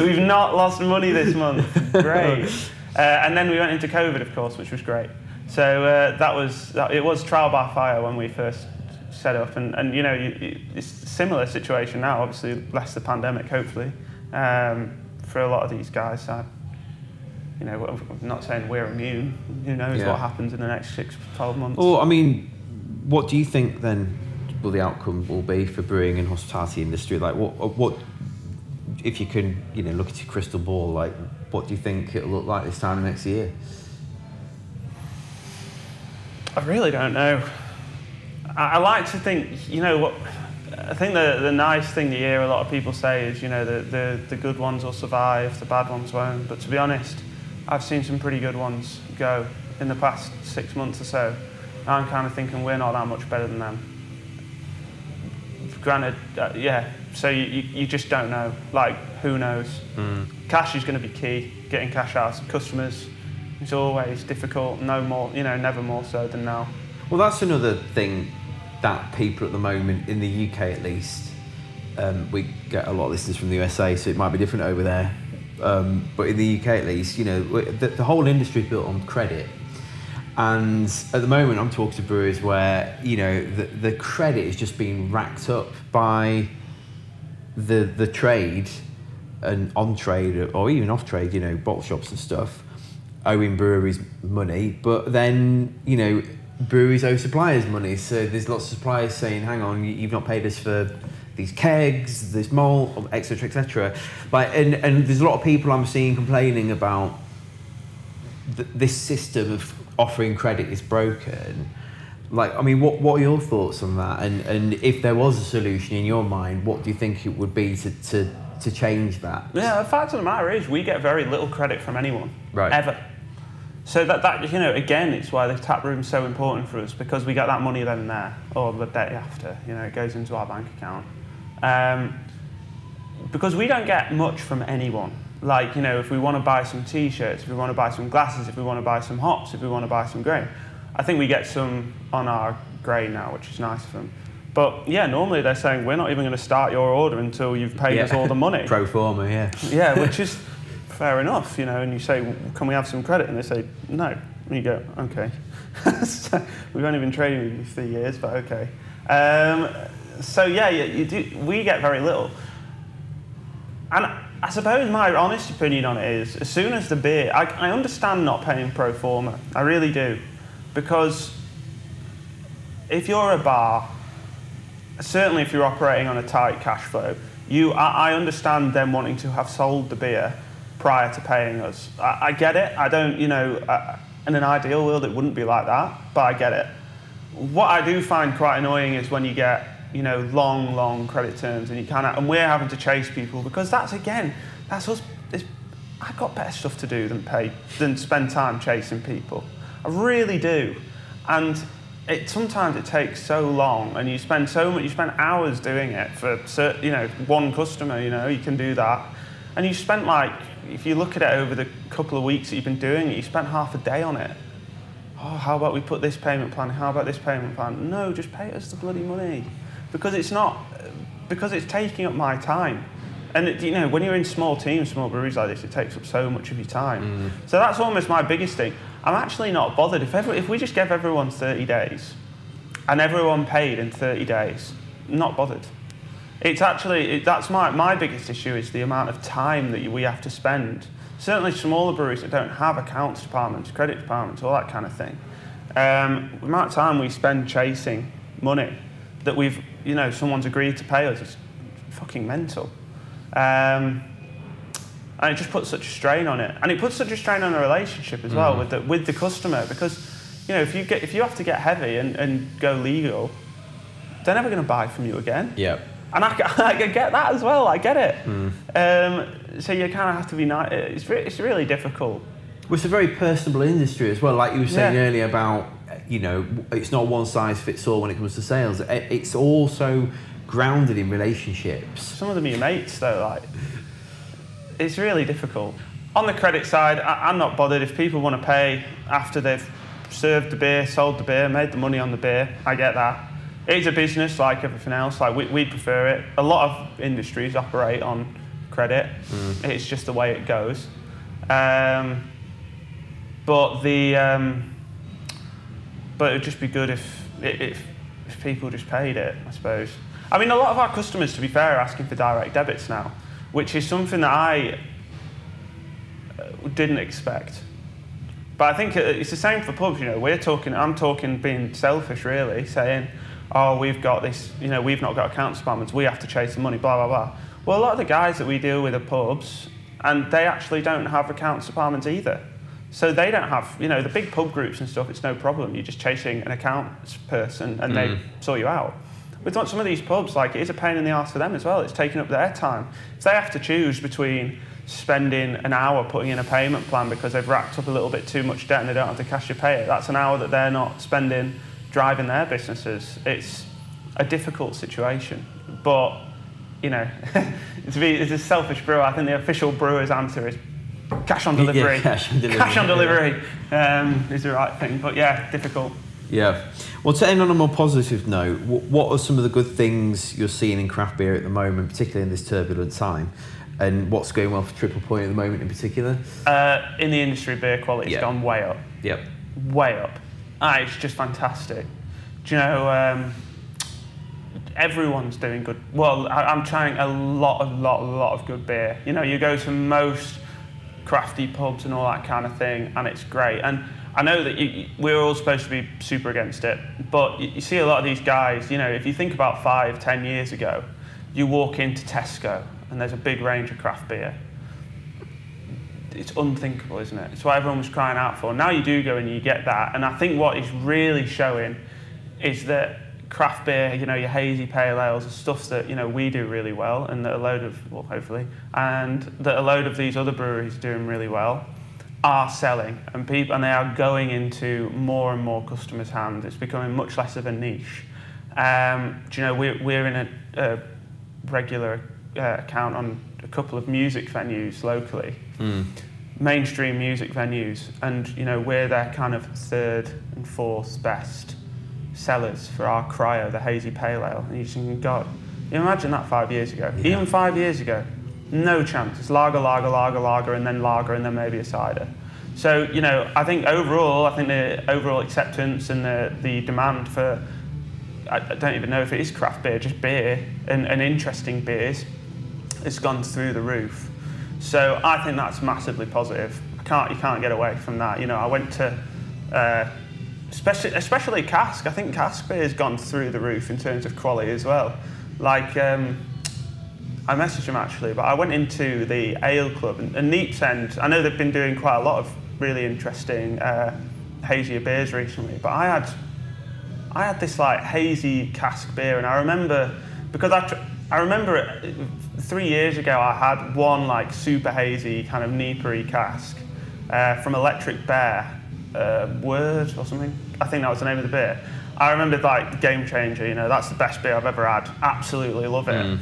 F: We've not lost money this month. Great. Uh, and then we went into COVID, of course, which was great. So uh, that was that, it was trial by fire when we first set up, and, and you know you, you, it's a similar situation now. Obviously, less the pandemic, hopefully, um, for a lot of these guys. I, you know, I'm not saying we're immune. Who knows
A: Yeah.
F: what happens in the next six, 12 months?
A: Well, I mean, what do you think then the outcome will be for brewing and hospitality industry? Like, what, uh, what, if you can, you know, look at your crystal ball, like, what do you think it'll look like this time next year?
F: I really don't know. I, I like to think, you know, what I think the, the nice thing to hear a lot of people say is, you know, the, the, the good ones will survive, the bad ones won't. But to be honest, I've seen some pretty good ones go in the past six months or so. I'm kind of thinking we're not that much better than them. Granted, uh, yeah, so you, you, you just don't know. Like, who knows? Cash is going to be key. Getting cash out of customers It's always difficult. No more, you know, never more so than now.
A: Well, that's another thing that people at the moment, in the UK at least, um, we get a lot of listeners from the USA, so it might be different over there. Um, but in the UK at least, you know, the, the whole industry is built on credit. And at the moment, I'm talking to brewers where, you know, the, the credit is just being racked up by the, the trade and on trade or even off trade, you know, bottle shops and stuff, owing breweries money, but then, you know, breweries owe suppliers money. So there's lots of suppliers saying, hang on, you- you've not paid us for these kegs, this malt, etc., etc. Like, and, and there's a lot of people I'm seeing complaining about th- this system of offering credit is broken. Like, I mean, what, what are your thoughts on that? And, and if there was a solution in your mind, what do you think it would be to, to, to change that?
F: Yeah, the fact of the matter is we get very little credit from anyone.
A: Right.
F: Ever. So that, that you know, again, it's why the tap room's so important for us because we get that money then and there, or the day after. You know, it goes into our bank account. Um, because we don't get much from anyone. Like, you know, if we want to buy some t-shirts, if we want to buy some glasses, if we want to buy some hops, if we want to buy some grain, I think we get some on our grain now, which is nice of them. But yeah, normally they're saying we're not even going to start your order until you've paid us all the money.
A: Pro forma, yeah.
F: Yeah, which is fair enough, you know. And you say, "Can we have some credit?" And they say, "No." And you go, "Okay." so we've only been trading with you for three years, but okay. Um, so yeah, you, you do. We get very little, and I suppose my honest opinion on it is, as soon as the beer, I, I understand not paying pro forma. I really do, because if you're a bar certainly if you're operating on a tight cash flow, you I, I understand them wanting to have sold the beer prior to paying us. I, I get it. I don't, you know, uh, in an ideal world it wouldn't be like that, but I get it. What I do find quite annoying is when you get, you know, long, long credit terms and you kind of, and we're having to chase people because that's again, that's us. It's, I've got better stuff to do than pay, than spend time chasing people. I really do. And it sometimes it takes so long, and you spend so much. You spend hours doing it for you know one customer. You know you can do that, and you spent like if you look at it over the couple of weeks that you've been doing it, you spent half a day on it. Oh, how about we put this payment plan? How about this payment plan? No, just pay us the bloody money, because it's not because it's taking up my time. And it, you know, when you're in small teams, small breweries like this, it takes up so much of your time. So that's almost my biggest thing. I'm actually not bothered if every, if we just gave everyone 30 days, and everyone paid in 30 days, not bothered. It's actually it, that's my my biggest issue is the amount of time that you, we have to spend. Certainly, smaller breweries that don't have accounts departments, credit departments, all that kind of thing. Um, the amount of time we spend chasing money that we've you know someone's agreed to pay us is fucking mental. Um, and it just puts such a strain on it, and it puts such a strain on a relationship as well with the with the customer because you know if you get if you have to get heavy and, and go legal, they're never going to buy from you again.
B: Yeah.
F: And I, I get that as well. I get it. Um, so you kind of have to be nice. It's re- it's really difficult.
B: Well, it's a very personable industry as well. Like you were saying
F: Yeah.
B: earlier about, you know, it's not one size fits all when it comes to sales. It's also grounded in relationships.
F: Some of them are your mates though. Like it's really difficult. On the credit side, I, I'm not bothered if people want to pay after they've served the beer, sold the beer, made the money on the beer. I get that. It's a business like everything else. Like we, we prefer it. A lot of industries operate on credit. It's just the way it goes. Um, but the um, but it would just be good if, if if people just paid it, I suppose. I mean, a lot of our customers, to be fair, are asking for direct debits now, which is something that I uh, didn't expect. But I think it's the same for pubs. You know, we're talking. I'm talking being selfish, really, saying, "Oh, we've got this. You know, we've not got accounts departments. We have to chase the money." Blah blah blah. Well, a lot of the guys that we deal with are pubs, and they actually don't have accounts departments either. So they don't have, you know, the big pub groups and stuff. It's no problem. You're just chasing an accounts person, and they mm. sort you out. With some of these pubs, like it is a pain in the ass for them as well. It's taking up their time. If they have to choose between spending an hour putting in a payment plan because they've racked up a little bit too much debt and they don't have the cash to pay it, that's an hour that they're not spending driving their businesses. It's a difficult situation, but you know, to be as a selfish brewer, I think the official brewer's answer is cash on
B: Yeah,
F: delivery.
B: cash on delivery.
F: Cash on delivery um, is the right thing, but yeah, difficult.
B: Yeah. Well, to end on a more positive note, what are some of the good things you're seeing in craft beer at the moment, particularly in this turbulent time? And what's going well for Triple Point at the moment in particular?
F: Uh, in the industry, beer quality's
B: Yeah.
F: gone way up.
B: Yep.
F: way up. Ah, it's just fantastic. Do you know, um, everyone's doing good. Well, I, I'm trying a lot, a lot, a lot of good beer. You know, you go to most crafty pubs and all that kind of thing, and it's great. And I know that you, we're all supposed to be super against it, but you see a lot of these guys. You know, if you think about five, ten years ago, you walk into Tesco and there's a big range of craft beer it's unthinkable, isn't it? It's what everyone was crying out for. Now you do go and you get that, and I think what is really showing is that craft beer, you know, your hazy pale ales, are stuff that you know we do really well, and that a load of, well, hopefully, and that a load of these other breweries doing really well, are selling, and people, and they are going into more and more customers' hands. It's becoming much less of a niche. Um, do you know, we're, we're in a, a regular uh, account on a couple of music venues locally, mainstream music venues, and you know we're their kind of third and fourth best sellers for our cryo, the hazy pale ale. And you just think, God, you imagine that five years ago, even five years ago, no chance. It's lager, lager, lager, lager, and then lager, and then maybe a cider. So you know, I think overall, I think the overall acceptance and the the demand for I I don't even know if it is craft beer, just beer and, and interesting beers, it's gone through the roof. So I think that's massively positive. I can't, you can't get away from that. You know, I went to, uh, especially, especially cask. I think cask beer has gone through the roof in terms of quality as well. Like, um, I messaged him actually, but I went into the ale club and, and Neepsend. I know they've been doing quite a lot of really interesting uh, hazier beers recently, but I had I had this like hazy cask beer, and I remember because I, tr- I remember it, three years ago I had one like super hazy kind of Neepery cask uh, from Electric Bear, uh, Word or something. I think that was the name of the beer. I remember like Game Changer. You know, that's the best beer I've ever had. Absolutely love it.
A: Mm.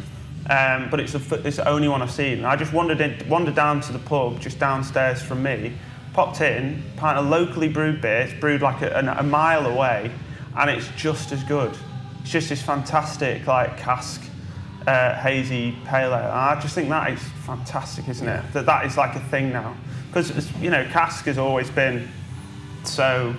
F: Um, but it's the, it's the only one I've seen. And I just wandered in, wandered down to the pub just downstairs from me, popped in, pint of locally brewed beer. It's brewed like a, a, a mile away, and it's just as good. It's just this fantastic like cask uh, hazy pale ale. And I just think that is fantastic, isn't it? That that is like a thing now because you know cask has always been so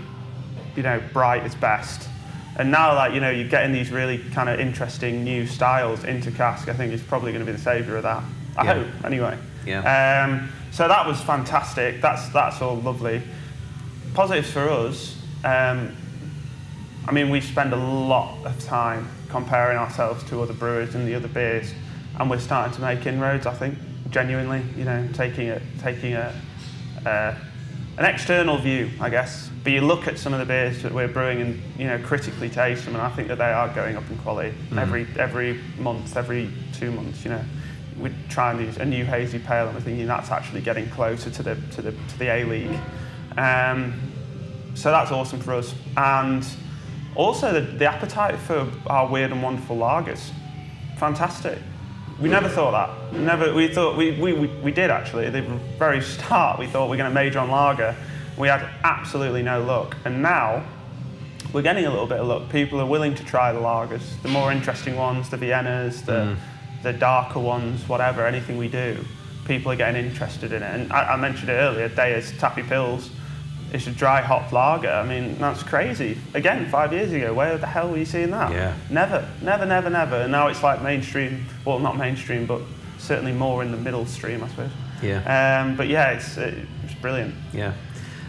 F: you know bright as best. And now, like you know, you're getting these really kind of interesting new styles into cask. I think is probably going to be the saviour of that. I
A: Yeah.
F: hope, anyway.
A: Yeah.
F: Um, so that was fantastic. That's that's all lovely. Positives for us. Um, I mean, we spend a lot of time comparing ourselves to other brewers and the other beers, and we're starting to make inroads. I think genuinely, you know, taking it, taking a, uh, an external view, I guess. But you look at some of the beers that we're brewing and you know critically taste them, and I think that they are going up in quality every every month, every two months. You know, we try and use a new hazy pale, and we're thinking that's actually getting closer to the to the to the A League. Um, so that's awesome for us, and also the, the appetite for our weird and wonderful lagers, fantastic. We never thought that. Never. We thought we, we, we, we did actually. At the very start, we thought we were going to major on lager. We had absolutely no luck, and now we're getting a little bit of luck. People are willing to try the lagers, the more interesting ones, the Viennas, the mm. the darker ones, whatever. Anything we do, people are getting interested in it. And I, I mentioned it earlier. Deya's Tappy Pils. It's a dry hop lager. I mean, that's crazy. Again, five years ago, where the hell were you seeing that?
A: Yeah.
F: Never, never, never, never. And now it's like mainstream. Well, not mainstream, but certainly more in the middle stream, I suppose.
A: Yeah.
F: Um, but yeah, it's it's brilliant.
A: Yeah.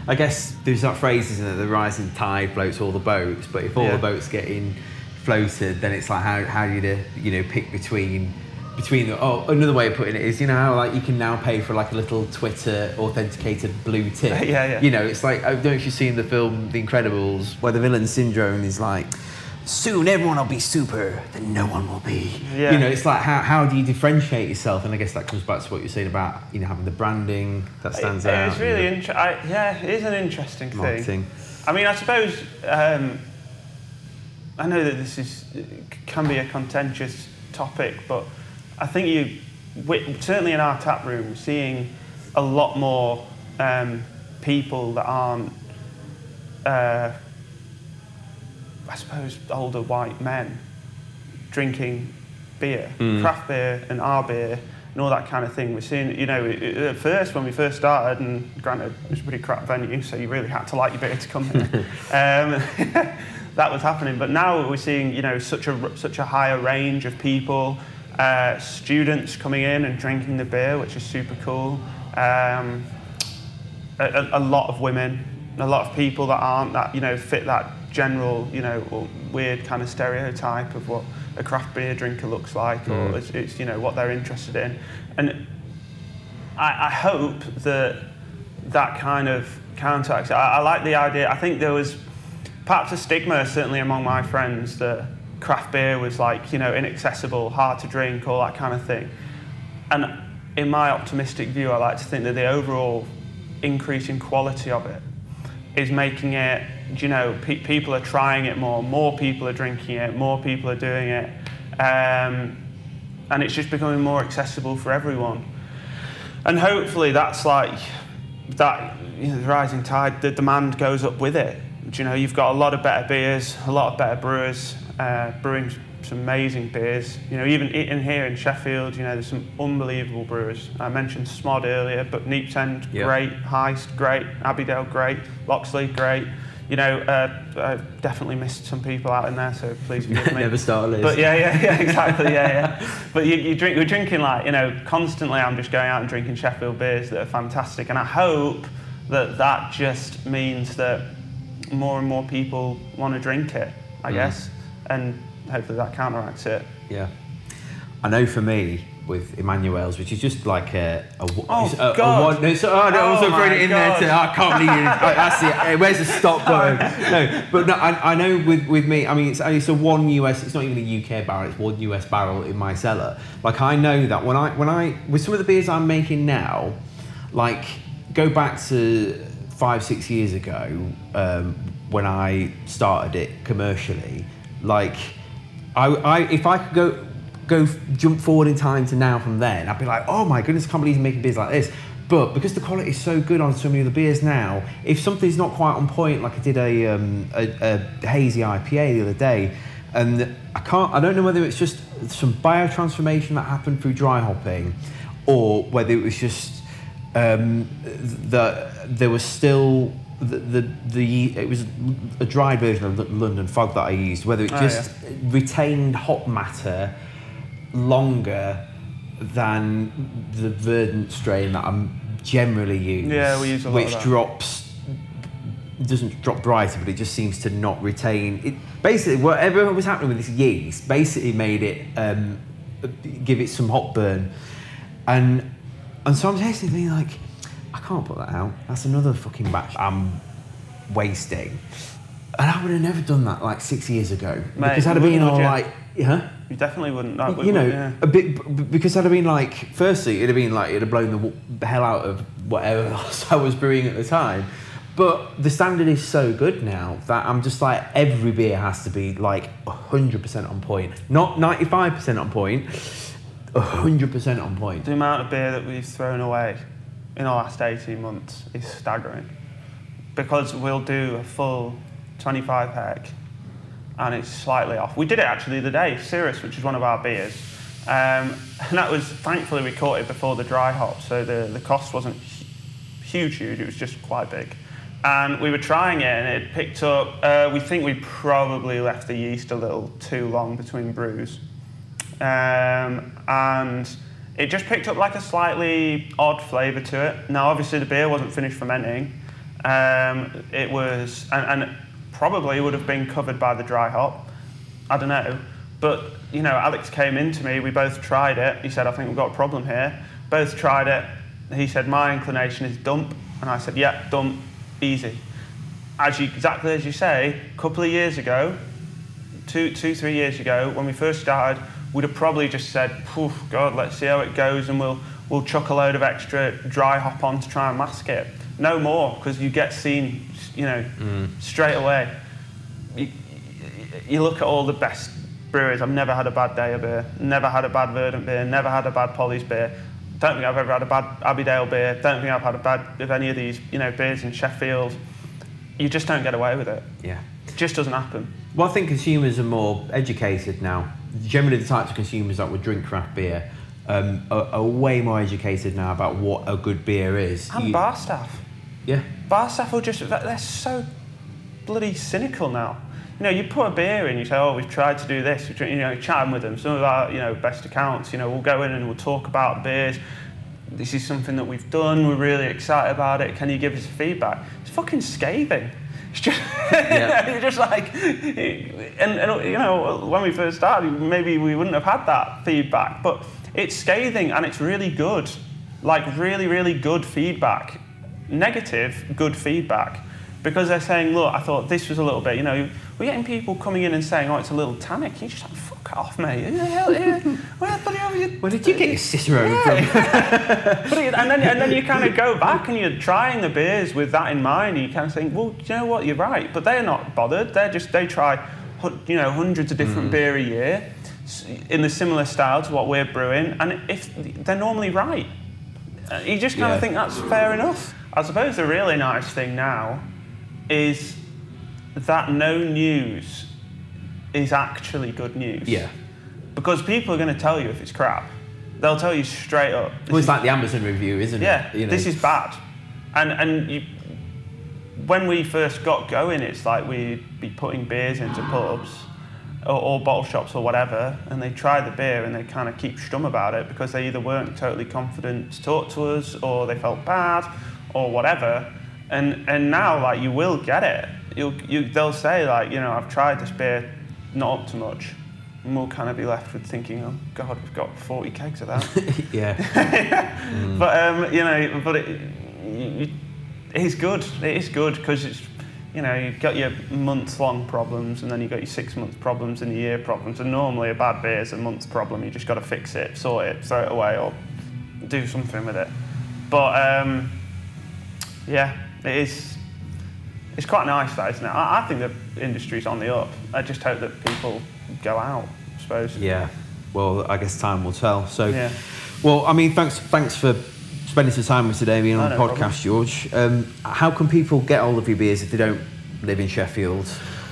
A: I guess there's that phrase, isn't it? The rising tide floats all the boats. But if all
F: Yeah.
A: the boats getting floated, then it's like how, how do you you know pick between between the, oh another way of putting it is you know how like you can now pay for like a little Twitter authenticated blue tick.
F: Yeah, yeah.
A: You know it's like I don't know if you've seen the film The Incredibles where the villain syndrome is like. Soon everyone will be super, then no one will be.
F: Yeah.
A: You know, it's like how, how do you differentiate yourself? And I guess that comes back to what you're saying about you know having the branding that stands
F: It-
A: out.
F: It's really interesting. Yeah, it is an interesting thing.
A: marketing.
F: I mean, I suppose um, I know that this is can be a contentious topic, but I think you certainly in our tap room we're seeing a lot more um, people that aren't, uh, I suppose, older white men drinking beer, craft beer and our beer and all that kind of thing. We're seeing, you know, at first when we first started, and granted it was a pretty crap venue, so you really had to like your beer to come in. um, that was happening, but now we're seeing, you know, such a such a higher range of people, uh, students coming in and drinking the beer, which is super cool. Um, a, a, lot of women, a lot of people that aren't that you know fit that general you know weird kind of stereotype of what a craft beer drinker looks like, or it's, it's you know what they're interested in, and I, I hope that that kind of counteracts. I, I like the idea. I think there was perhaps a stigma, certainly among my friends, that craft beer was like you know inaccessible, hard to drink, all that kind of thing. And in my optimistic view, I like to think that the overall increase in quality of it is making it, you know, pe- people are trying it more, more people are drinking it, more people are doing it, um, and it's just becoming more accessible for everyone. And hopefully that's like, that, you know, the rising tide, the demand goes up with it. Do you know, you've got a lot of better beers, a lot of better brewers, uh, brewing some amazing beers. You know, even in here in Sheffield, you know, there's some unbelievable brewers. I mentioned Smod earlier, but Neepsend,
A: Yeah.
F: great. Heist, great. Abbeydale, great. Loxley, great. You know, uh, I definitely missed some people out in there, so please forgive me.
A: Never start a list.
F: But yeah, yeah, yeah, exactly, yeah, yeah. But you, you drink, we're drinking like, you know, constantly I'm just going out and drinking Sheffield beers that are fantastic. And I hope that that just means that more and more people want to drink it, I guess. And hopefully that counteracts it.
A: Yeah. I know for me with Emmanuel's, which is just like a, a,
F: Oh,
A: a, a
F: God.
A: one. No, so, oh, no,
F: Oh,
A: also throwing it in there to.
F: God.
A: I can't believe it. Right, that's it. Hey, where's the stop button? No, but no, I, I know with, with me. I mean, it's it's a one US. It's not even a UK barrel. It's one US barrel in my cellar. Like I know that when I when I with some of the beers I'm making now, like go back to five, six years ago, um, when I started it commercially, like, I, I if I could go go jump forward in time to now from then, I'd be like, oh my goodness, I can't believe he's making beers like this. But because the quality is so good on so many of the beers now, if something's not quite on point, like I did a, um, a, a hazy IPA the other day, and I can't, I don't know whether it's just some biotransformation that happened through dry hopping, or whether it was just um, that there was still the, the the it was a dried version of the London Fog that I used, whether it
F: Oh,
A: just retained hop matter longer than the verdant strain that I'm generally use.
F: Yeah, we use a lot
A: which drops doesn't drop brighter, but it just seems to not retain it. Basically, whatever was happening with this yeast basically made it um, give it some hop burn, and and so I'm tasting thinking like, I can't put that out. That's another fucking batch I'm wasting. And I would have never done that like six years ago
F: Mate,
A: because I'd have been all like, yeah
F: You definitely wouldn't. That would,
A: you know,
F: yeah.
A: a bit because I'd have been like, firstly, it'd have been like it'd have blown the the hell out of whatever else I was brewing at the time. But the standard is so good now that I'm just like every beer has to be like 100% on point, not 95% on point, 100% on point.
F: The amount of beer that we've thrown away in the last 18 months is staggering. Because we'll do a full 25 hec and it's slightly off. We did it actually the day, Cirrus, which is one of our beers. Um, and that was, thankfully, we caught it before the dry hop, so the, the cost wasn't huge, huge, it was just quite big. And we were trying it and it picked up, uh, we think we probably left the yeast a little too long between brews um, and it just picked up like a slightly odd flavour to it. Now, obviously, the beer wasn't finished fermenting. Um, it was, and, and probably would have been covered by the dry hop. I don't know. But, you know, Alex came in to me, we both tried it. He said, I think we've got a problem here. Both tried it. He said, My inclination is dump. And I said, Yeah, dump, easy. As you, exactly as you say, a couple of years ago, two, two, three years ago, when we first started, we'd have probably just said, "Phew, God, let's see how it goes, and we'll we'll chuck a load of extra dry hop on to try and mask it." No more, because you get seen, you know, mm. straight away. You, you look at all the best breweries. I've never had a bad Deya beer, never had a bad Verdant beer, never had a bad Polly's beer. Don't think I've ever had a bad Abbeydale beer. Don't think I've had a bad of any of these, you know, beers in Sheffield. You just don't get away with it.
A: Yeah.
F: It just doesn't happen.
A: Well, I think consumers are more educated now. Generally, the types of consumers that would drink craft beer um, are, are way more educated now about what a good beer is.
F: And
A: You-
F: bar staff.
A: Yeah.
F: Bar staff are just, they're so bloody cynical now. You know, you put a beer in, you say, oh, we've tried to do this, We've you know, chatting with them. Some of our, you know, best accounts, you know, we'll go in and we'll talk about beers. This is something that we've done, we're really excited about it, can you give us feedback? It's fucking scathing. It's just,
A: Yeah.
F: you're just like, and, and, you know, when we first started, maybe we wouldn't have had that feedback, but it's scathing and it's really good. Like, really, really good feedback. Negative, good feedback. Because they're saying, look, I thought this was a little bit, you know, we're getting people coming in and saying, oh, it's a little tannic. You're just like, fuck off, mate. Who the hell, yeah. Where the bloody hell are you?
A: Where did you get your Cicerone from?
F: And then, and then you kind of go back and you're trying the beers with that in mind. And you kind of think, well, you know what, you're right. But they're not bothered. They're just they try, you know, hundreds of different beer a year in the similar style to what we're brewing, and if they're normally right, Uh, you just kind
A: Yeah.
F: of think that's fair enough. I suppose the really nice thing now is that no news is actually good news.
A: Yeah.
F: Because people are going to tell you if it's crap. They'll tell you straight up.
A: Well, it's like the Amazon review, isn't
F: yeah,
A: it? You know,
F: this is bad. And and you, when we first got going, it's like we'd be putting beers into pubs or, or bottle shops or whatever, and they try the beer and they kind of keep stum about it because they either weren't totally confident to talk to us or they felt bad or whatever. And and now like you will get it. You'll you they'll say like you know I've tried this beer, not up to much. And we'll kind of be left with thinking, oh God, we've got 40 kegs of that.
A: yeah.
F: But um, you know, but it, you, it is good. It is good because it's you know you've got your month-long problems and then you've got your six-month problems and your year problems. And normally a bad beer is a month's problem. You just got to fix it, sort it, throw it away, or do something with it. But um, yeah, it is. It's quite nice, that isn't it? I, I think the industry's on the up. I just hope that people go out. I suppose.
A: Yeah. Well, I guess time will tell. So,
F: Yeah.
A: well, I mean, thanks, thanks for spending some time with us today, being on
F: Oh,
A: the
F: no
A: podcast, George. Um, how can people get hold of your beers if they don't live in Sheffield,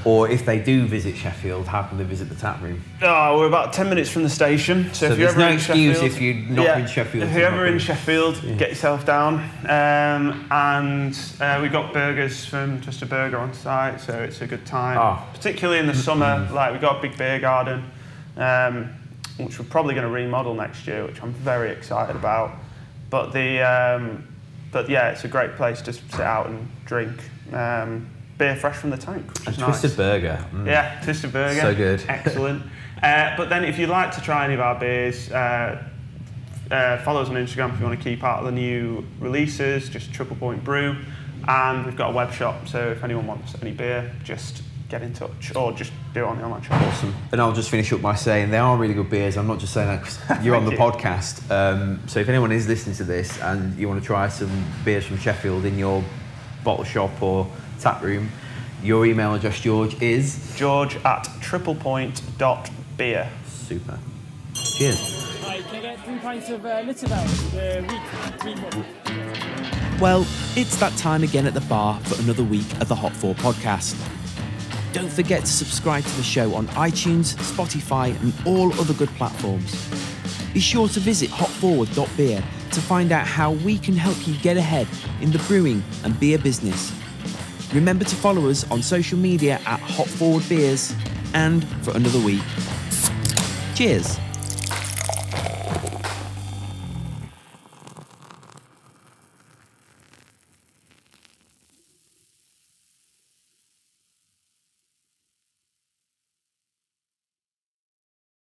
A: or if they do visit Sheffield, how can they visit the tap room?
F: Oh, we're about 10 minutes from the station. So,
A: So
F: if you're ever
A: no
F: in
A: excuse
F: Sheffield,
A: if you're not in Sheffield
F: If you're ever in. Sheffield, get yourself down. Um, and uh, we've got burgers from Just a Burger on site, so it's a good time.
A: Ah.
F: Particularly in the summer, like we've got a big beer garden, um, which we're probably going to remodel next year, which I'm very excited about. But the um, but yeah, it's a great place to sit out and drink um, beer fresh from the tank. Which
A: A
F: is
A: twisted burger. Mm.
F: Yeah, Twisted Burger.
A: So good.
F: Excellent. uh, but then if you'd like to try any of our beers, uh, uh, follow us on Instagram if you want to keep part of the new releases, just Triple Point Brew. And we've got a web shop, so if anyone wants any beer, just get in touch or just do it on the online shop.
A: Awesome. And I'll just finish up by saying they are really good beers. I'm not just saying that because you're on the
F: you.
A: podcast. Um, so if anyone is listening to this and you want to try some beers from Sheffield in your bottle shop or tap room, your email address, George, is
F: George at triplepoint.beer.
A: super. Cheers.
E: Hi, can I get three pints of uh, Little Bell? The week, week one.
B: Well, it's that time again at the bar for another week of the Hop Forward podcast. Don't forget to subscribe to the show on iTunes, Spotify, and all other good platforms. Be sure to visit hopforward.beer to find out how we can help you get ahead in the brewing and beer business. Remember to follow us on social media at Hop Forward Beers and for another week. Cheers.